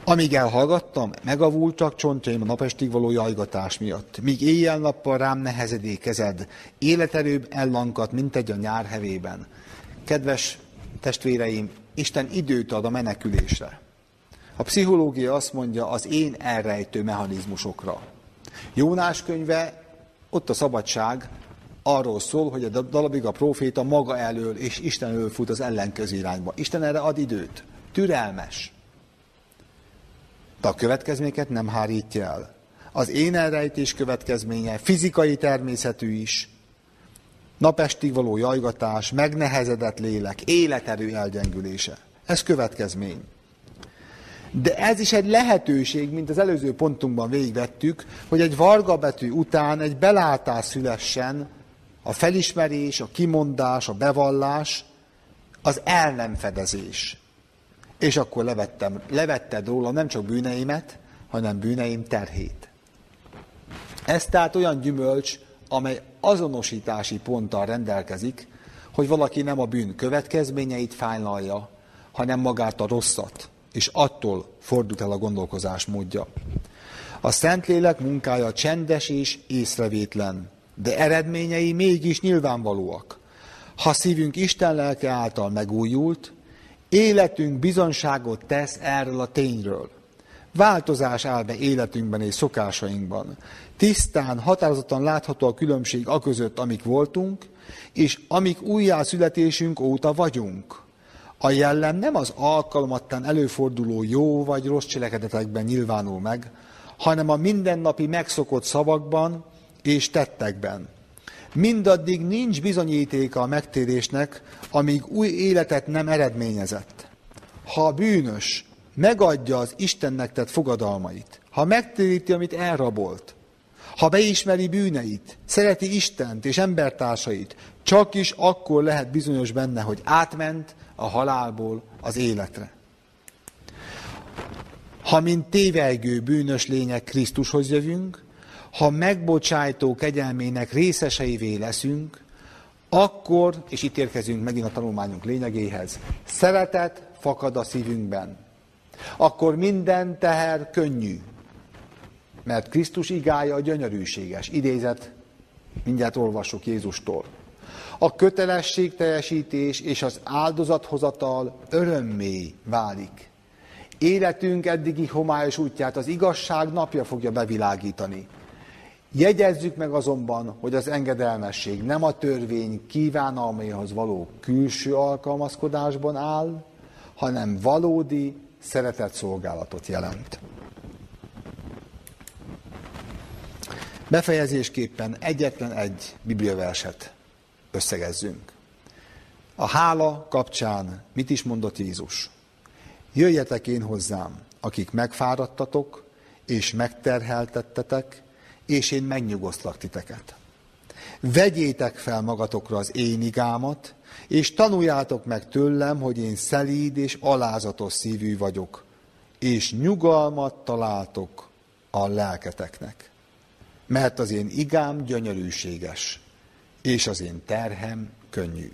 Amíg elhallgattam, megavultak csontjaim a napestig való jajgatás miatt. Míg éjjel-nappal rám nehezedé kezed, életerőbb ellankat, mint egy a nyár hevében. Kedves testvéreim, Isten időt ad a menekülésre. A pszichológia azt mondja az én elrejtő mechanizmusokra. Jónás könyve, ott a szabadság arról szól, hogy a dalabig a proféta maga elől és Isten elől fut az ellenkező irányba. Isten erre ad időt. Türelmes. De a következményeket nem hárítja el. Az én elrejtés következménye fizikai természetű is, napestig való jajgatás, megnehezedett lélek, életerő elgyengülése. Ez következmény. De ez is egy lehetőség, mint az előző pontunkban végigvettük, hogy egy varga betű után egy belátás szülessen, a felismerés, a kimondás, a bevallás, az el nem fedezés. És akkor levettem, levetted róla nem csak bűneimet, hanem bűneim terhét. Ez tehát olyan gyümölcs, amely azonosítási ponttal rendelkezik, hogy valaki nem a bűn következményeit fájlalja, hanem magát a rosszat, és attól fordult el a gondolkozás módja. A Szentlélek munkája csendes és észrevétlen, de eredményei mégis nyilvánvalóak. Ha szívünk Isten lelke által megújult, életünk bizonságot tesz erről a tényről. Változás áll be életünkben és szokásainkban. Tisztán, határozottan látható a különbség a között, amik voltunk, és amik újjászületésünk óta vagyunk. A jellem nem az alkalmattán előforduló jó vagy rossz cselekedetekben nyilvánul meg, hanem a mindennapi megszokott szavakban és tettekben. Mindaddig nincs bizonyítéka a megtérésnek, amíg új életet nem eredményezett. Ha a bűnös megadja az Istennek tett fogadalmait, ha megtéríti, amit elrabolt, ha beismeri bűneit, szereti Istent és embertársait, csak is akkor lehet bizonyos benne, hogy átment a halálból az életre. Ha mint tévelgő bűnös lények Krisztushoz jövünk, ha megbocsájtó kegyelmének részeseivé leszünk, akkor, és itt érkezünk megint a tanulmányunk lényegéhez, szeretet fakad a szívünkben. Akkor minden teher könnyű, mert Krisztus igája a gyönyörűséges. Idézet, mindjárt olvassuk Jézustól a kötelességteljesítés és az áldozathozatal örömmé válik. Életünk eddigi homályos útját az igazság napja fogja bevilágítani. Jegyezzük meg azonban, hogy az engedelmesség nem a törvény kívánalmaihoz való külső alkalmazkodásban áll, hanem valódi szeretett szolgálatot jelent. Befejezésképpen egyetlen egy bibliaverset összegezzünk. A hála kapcsán mit is mondott Jézus? Jöjjetek én hozzám, akik megfáradtatok, és megterheltettetek, és én megnyugosztlak titeket. Vegyétek fel magatokra az én igámat, és tanuljátok meg tőlem, hogy én szelíd és alázatos szívű vagyok, és nyugalmat találtok a lelketeknek. Mert az én igám gyönyörűséges, és az én terhem könnyű.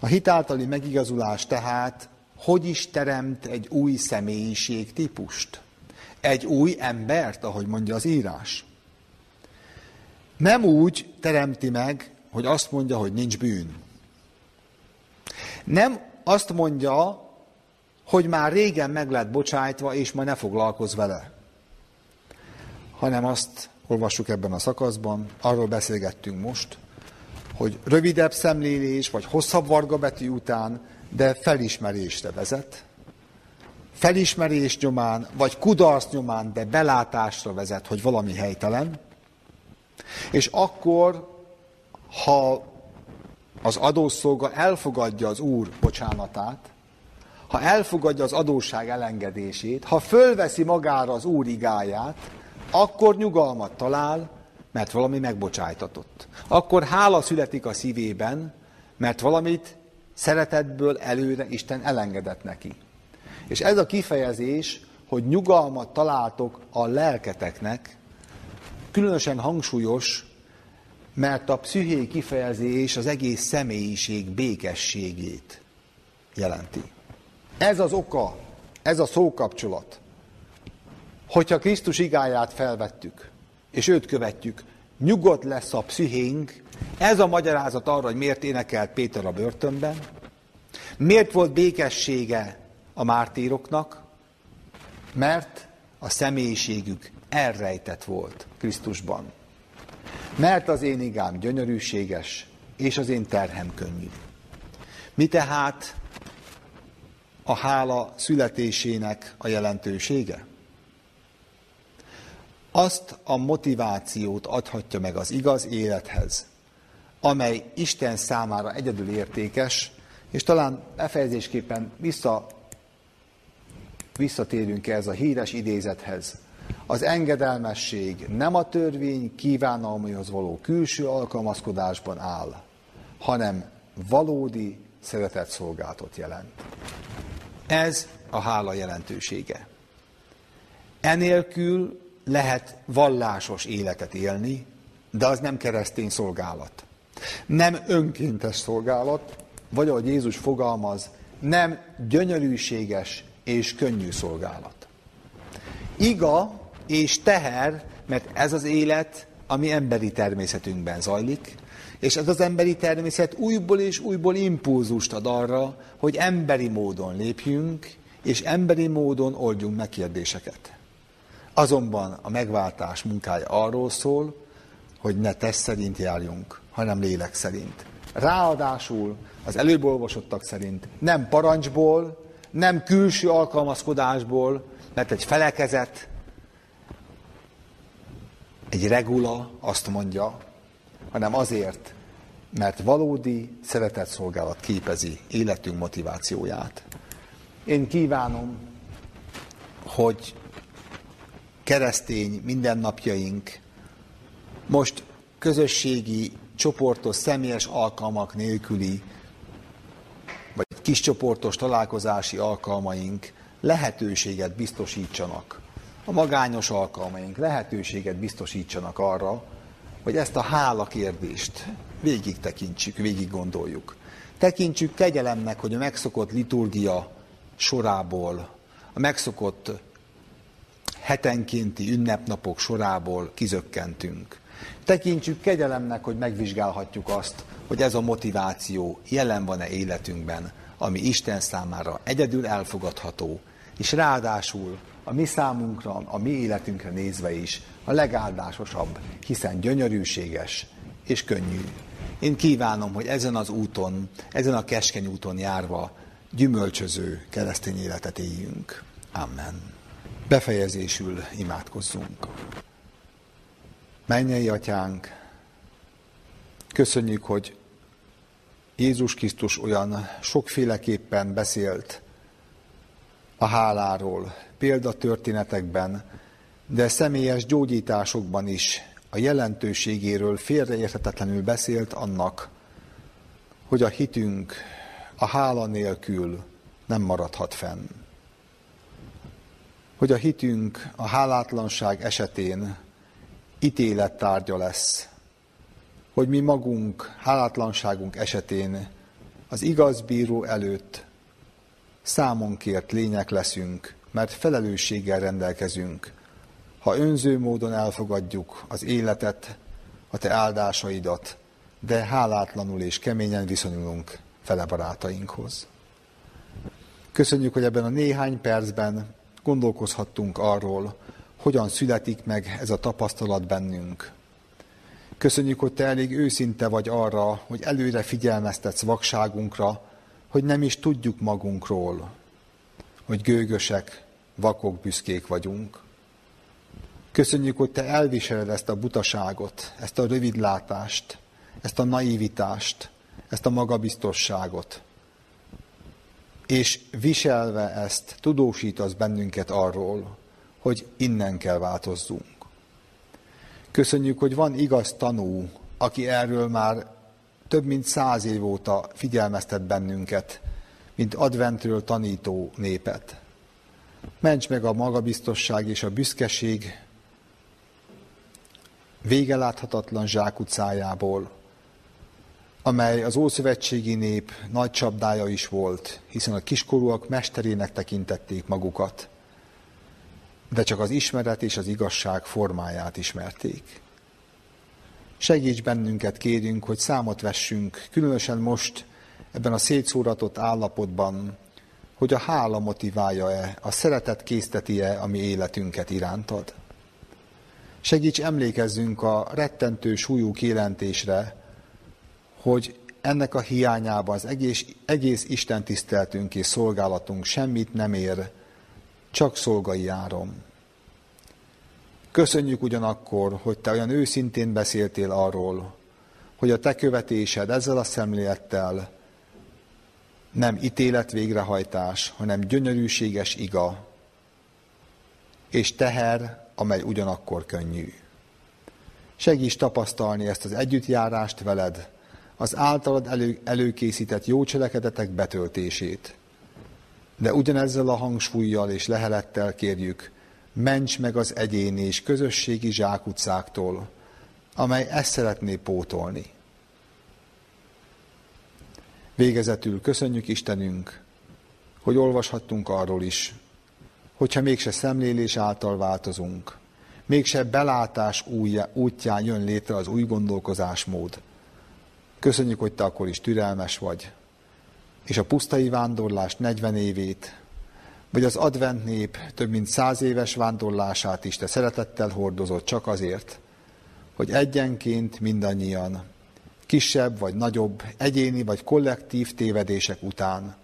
A hitáltali megigazulás tehát hogy is teremt egy új személyiség típust? Egy új embert, ahogy mondja az írás. Nem úgy teremti meg, hogy azt mondja, hogy nincs bűn. Nem azt mondja, hogy már régen meg lett bocsájtva, és majd ne foglalkozz vele. Hanem azt olvassuk ebben a szakaszban, arról beszélgettünk most, hogy rövidebb szemlélés, vagy hosszabb vargabetű után, de felismerésre vezet. Felismerés nyomán, vagy kudarc nyomán, de belátásra vezet, hogy valami helytelen. És akkor, ha az adószolga elfogadja az Úr bocsánatát, ha elfogadja az adósság elengedését, ha fölveszi magára az Úr igáját, akkor nyugalmat talál, mert valami megbocsájtatott. Akkor hála születik a szívében, mert valamit szeretetből előre Isten elengedett neki. És ez a kifejezés, hogy nyugalmat találtok a lelketeknek, különösen hangsúlyos, mert a psziché kifejezés az egész személyiség békességét jelenti. Ez az oka, ez a szókapcsolat. Hogyha Krisztus igáját felvettük, és őt követjük, nyugodt lesz a pszichénk, ez a magyarázat arra, hogy miért énekelt Péter a börtönben, miért volt békessége a mártíroknak, mert a személyiségük elrejtett volt Krisztusban. Mert az én igám gyönyörűséges, és az én terhem könnyű. Mi tehát a hála születésének a jelentősége? Azt a motivációt adhatja meg az igaz élethez, amely Isten számára egyedül értékes, és talán befejezésképpen vissza, visszatérünk ez a híres idézethez. Az engedelmesség nem a törvény kívánalmaihoz való külső alkalmazkodásban áll, hanem valódi szeretett szolgáltot jelent. Ez a hála jelentősége. Enélkül lehet vallásos életet élni, de az nem keresztény szolgálat. Nem önkéntes szolgálat, vagy ahogy Jézus fogalmaz, nem gyönyörűséges és könnyű szolgálat. Iga és teher, mert ez az élet, ami emberi természetünkben zajlik, és ez az emberi természet újból és újból impulzust ad arra, hogy emberi módon lépjünk, és emberi módon oldjunk meg kérdéseket. Azonban a megváltás munkája arról szól, hogy ne test szerint járjunk, hanem lélek szerint. Ráadásul az előbb olvasottak szerint nem parancsból, nem külső alkalmazkodásból, mert egy felekezet, egy regula azt mondja, hanem azért, mert valódi szeretett szolgálat képezi életünk motivációját. Én kívánom, hogy keresztény mindennapjaink most közösségi, csoportos, személyes alkalmak nélküli, vagy kiscsoportos találkozási alkalmaink lehetőséget biztosítsanak, a magányos alkalmaink lehetőséget biztosítsanak arra, hogy ezt a hála kérdést végig tekintsük, végig gondoljuk. Tekintsük kegyelemnek, hogy a megszokott liturgia sorából, a megszokott hetenkénti ünnepnapok sorából kizökkentünk. Tekintsük kegyelemnek, hogy megvizsgálhatjuk azt, hogy ez a motiváció jelen van-e életünkben, ami Isten számára egyedül elfogadható, és ráadásul a mi számunkra, a mi életünkre nézve is a legáldásosabb, hiszen gyönyörűséges és könnyű. Én kívánom, hogy ezen az úton, ezen a keskeny úton járva gyümölcsöző keresztény életet éljünk. Amen. Befejezésül imádkozzunk. Mennyei atyánk, köszönjük, hogy Jézus Krisztus olyan sokféleképpen beszélt a háláról, példatörténetekben, de személyes gyógyításokban is a jelentőségéről félreérthetetlenül beszélt annak, hogy a hitünk a hála nélkül nem maradhat fenn. Hogy a hitünk a hálátlanság esetén ítélettárgya lesz, hogy mi magunk hálátlanságunk esetén az igaz bíró előtt számonkért lények leszünk, mert felelősséggel rendelkezünk, ha önző módon elfogadjuk az életet, a te áldásaidat, de hálátlanul és keményen viszonyulunk fele barátainkhoz. Köszönjük, hogy ebben a néhány percben gondolkozhattunk arról, hogyan születik meg ez a tapasztalat bennünk. Köszönjük, hogy te elég őszinte vagy arra, hogy előre figyelmeztetsz vakságunkra, hogy nem is tudjuk magunkról, hogy gőgösek, vakok, büszkék vagyunk. Köszönjük, hogy te elviseled ezt a butaságot, ezt a rövidlátást, ezt a naivitást, ezt a magabiztosságot. És viselve ezt, tudósítasz bennünket arról, hogy innen kell változzunk. Köszönjük, hogy van igaz tanú, aki erről már több mint száz év óta figyelmeztet bennünket, mint adventről tanító népet. Ments meg a magabiztosság és a büszkeség végeláthatatlan zsákutcájából, amely az ószövetségi nép nagy csapdája is volt, hiszen a kiskorúak mesterének tekintették magukat, de csak az ismeret és az igazság formáját ismerték. Segíts bennünket, kérünk, hogy számot vessünk, különösen most ebben a szétszóratott állapotban, hogy a hála motiválja-e, a szeretet készteti-e a mi életünket irántad. Segíts emlékezzünk a rettentő súlyú kijelentésre, hogy ennek a hiányában az egész, egész Isten tiszteltünk és szolgálatunk semmit nem ér, csak szolgai árom. Köszönjük ugyanakkor, hogy te olyan őszintén beszéltél arról, hogy a te követésed ezzel a szemlélettel nem ítélet végrehajtás, hanem gyönyörűséges iga, és teher, amely ugyanakkor könnyű. Segíts tapasztalni ezt az együttjárást veled, az általad elő, előkészített jó cselekedetek betöltését. De ugyanezzel a hangsúlyjal és lehelettel kérjük, ments meg az egyéni és közösségi zsákutcáktól, amely ezt szeretné pótolni. Végezetül köszönjük Istenünk, hogy olvashattunk arról is, hogyha mégse szemlélés által változunk, mégse belátás útján jön létre az új gondolkozásmód. Köszönjük, hogy te akkor is türelmes vagy, és a pusztai vándorlás 40 évét, vagy az advent nép több mint száz éves vándorlását is te szeretettel hordozott csak azért, hogy egyenként mindannyian, kisebb vagy nagyobb, egyéni vagy kollektív tévedések után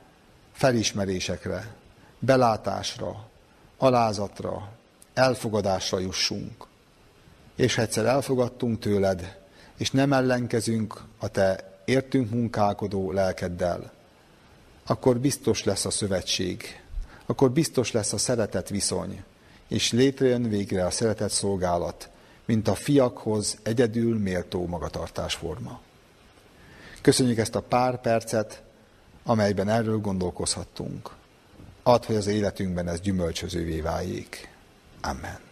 felismerésekre, belátásra, alázatra, elfogadásra jussunk. És ha egyszer elfogadtunk tőled, és nem ellenkezünk a te értünk munkálkodó lelkeddel, akkor biztos lesz a szövetség, akkor biztos lesz a szeretet viszony, és létrejön végre a szeretet szolgálat, mint a fiakhoz egyedül méltó magatartásforma. Köszönjük ezt a pár percet, amelyben erről gondolkozhattunk. Add, hogy az életünkben ez gyümölcsözővé váljék. Amen.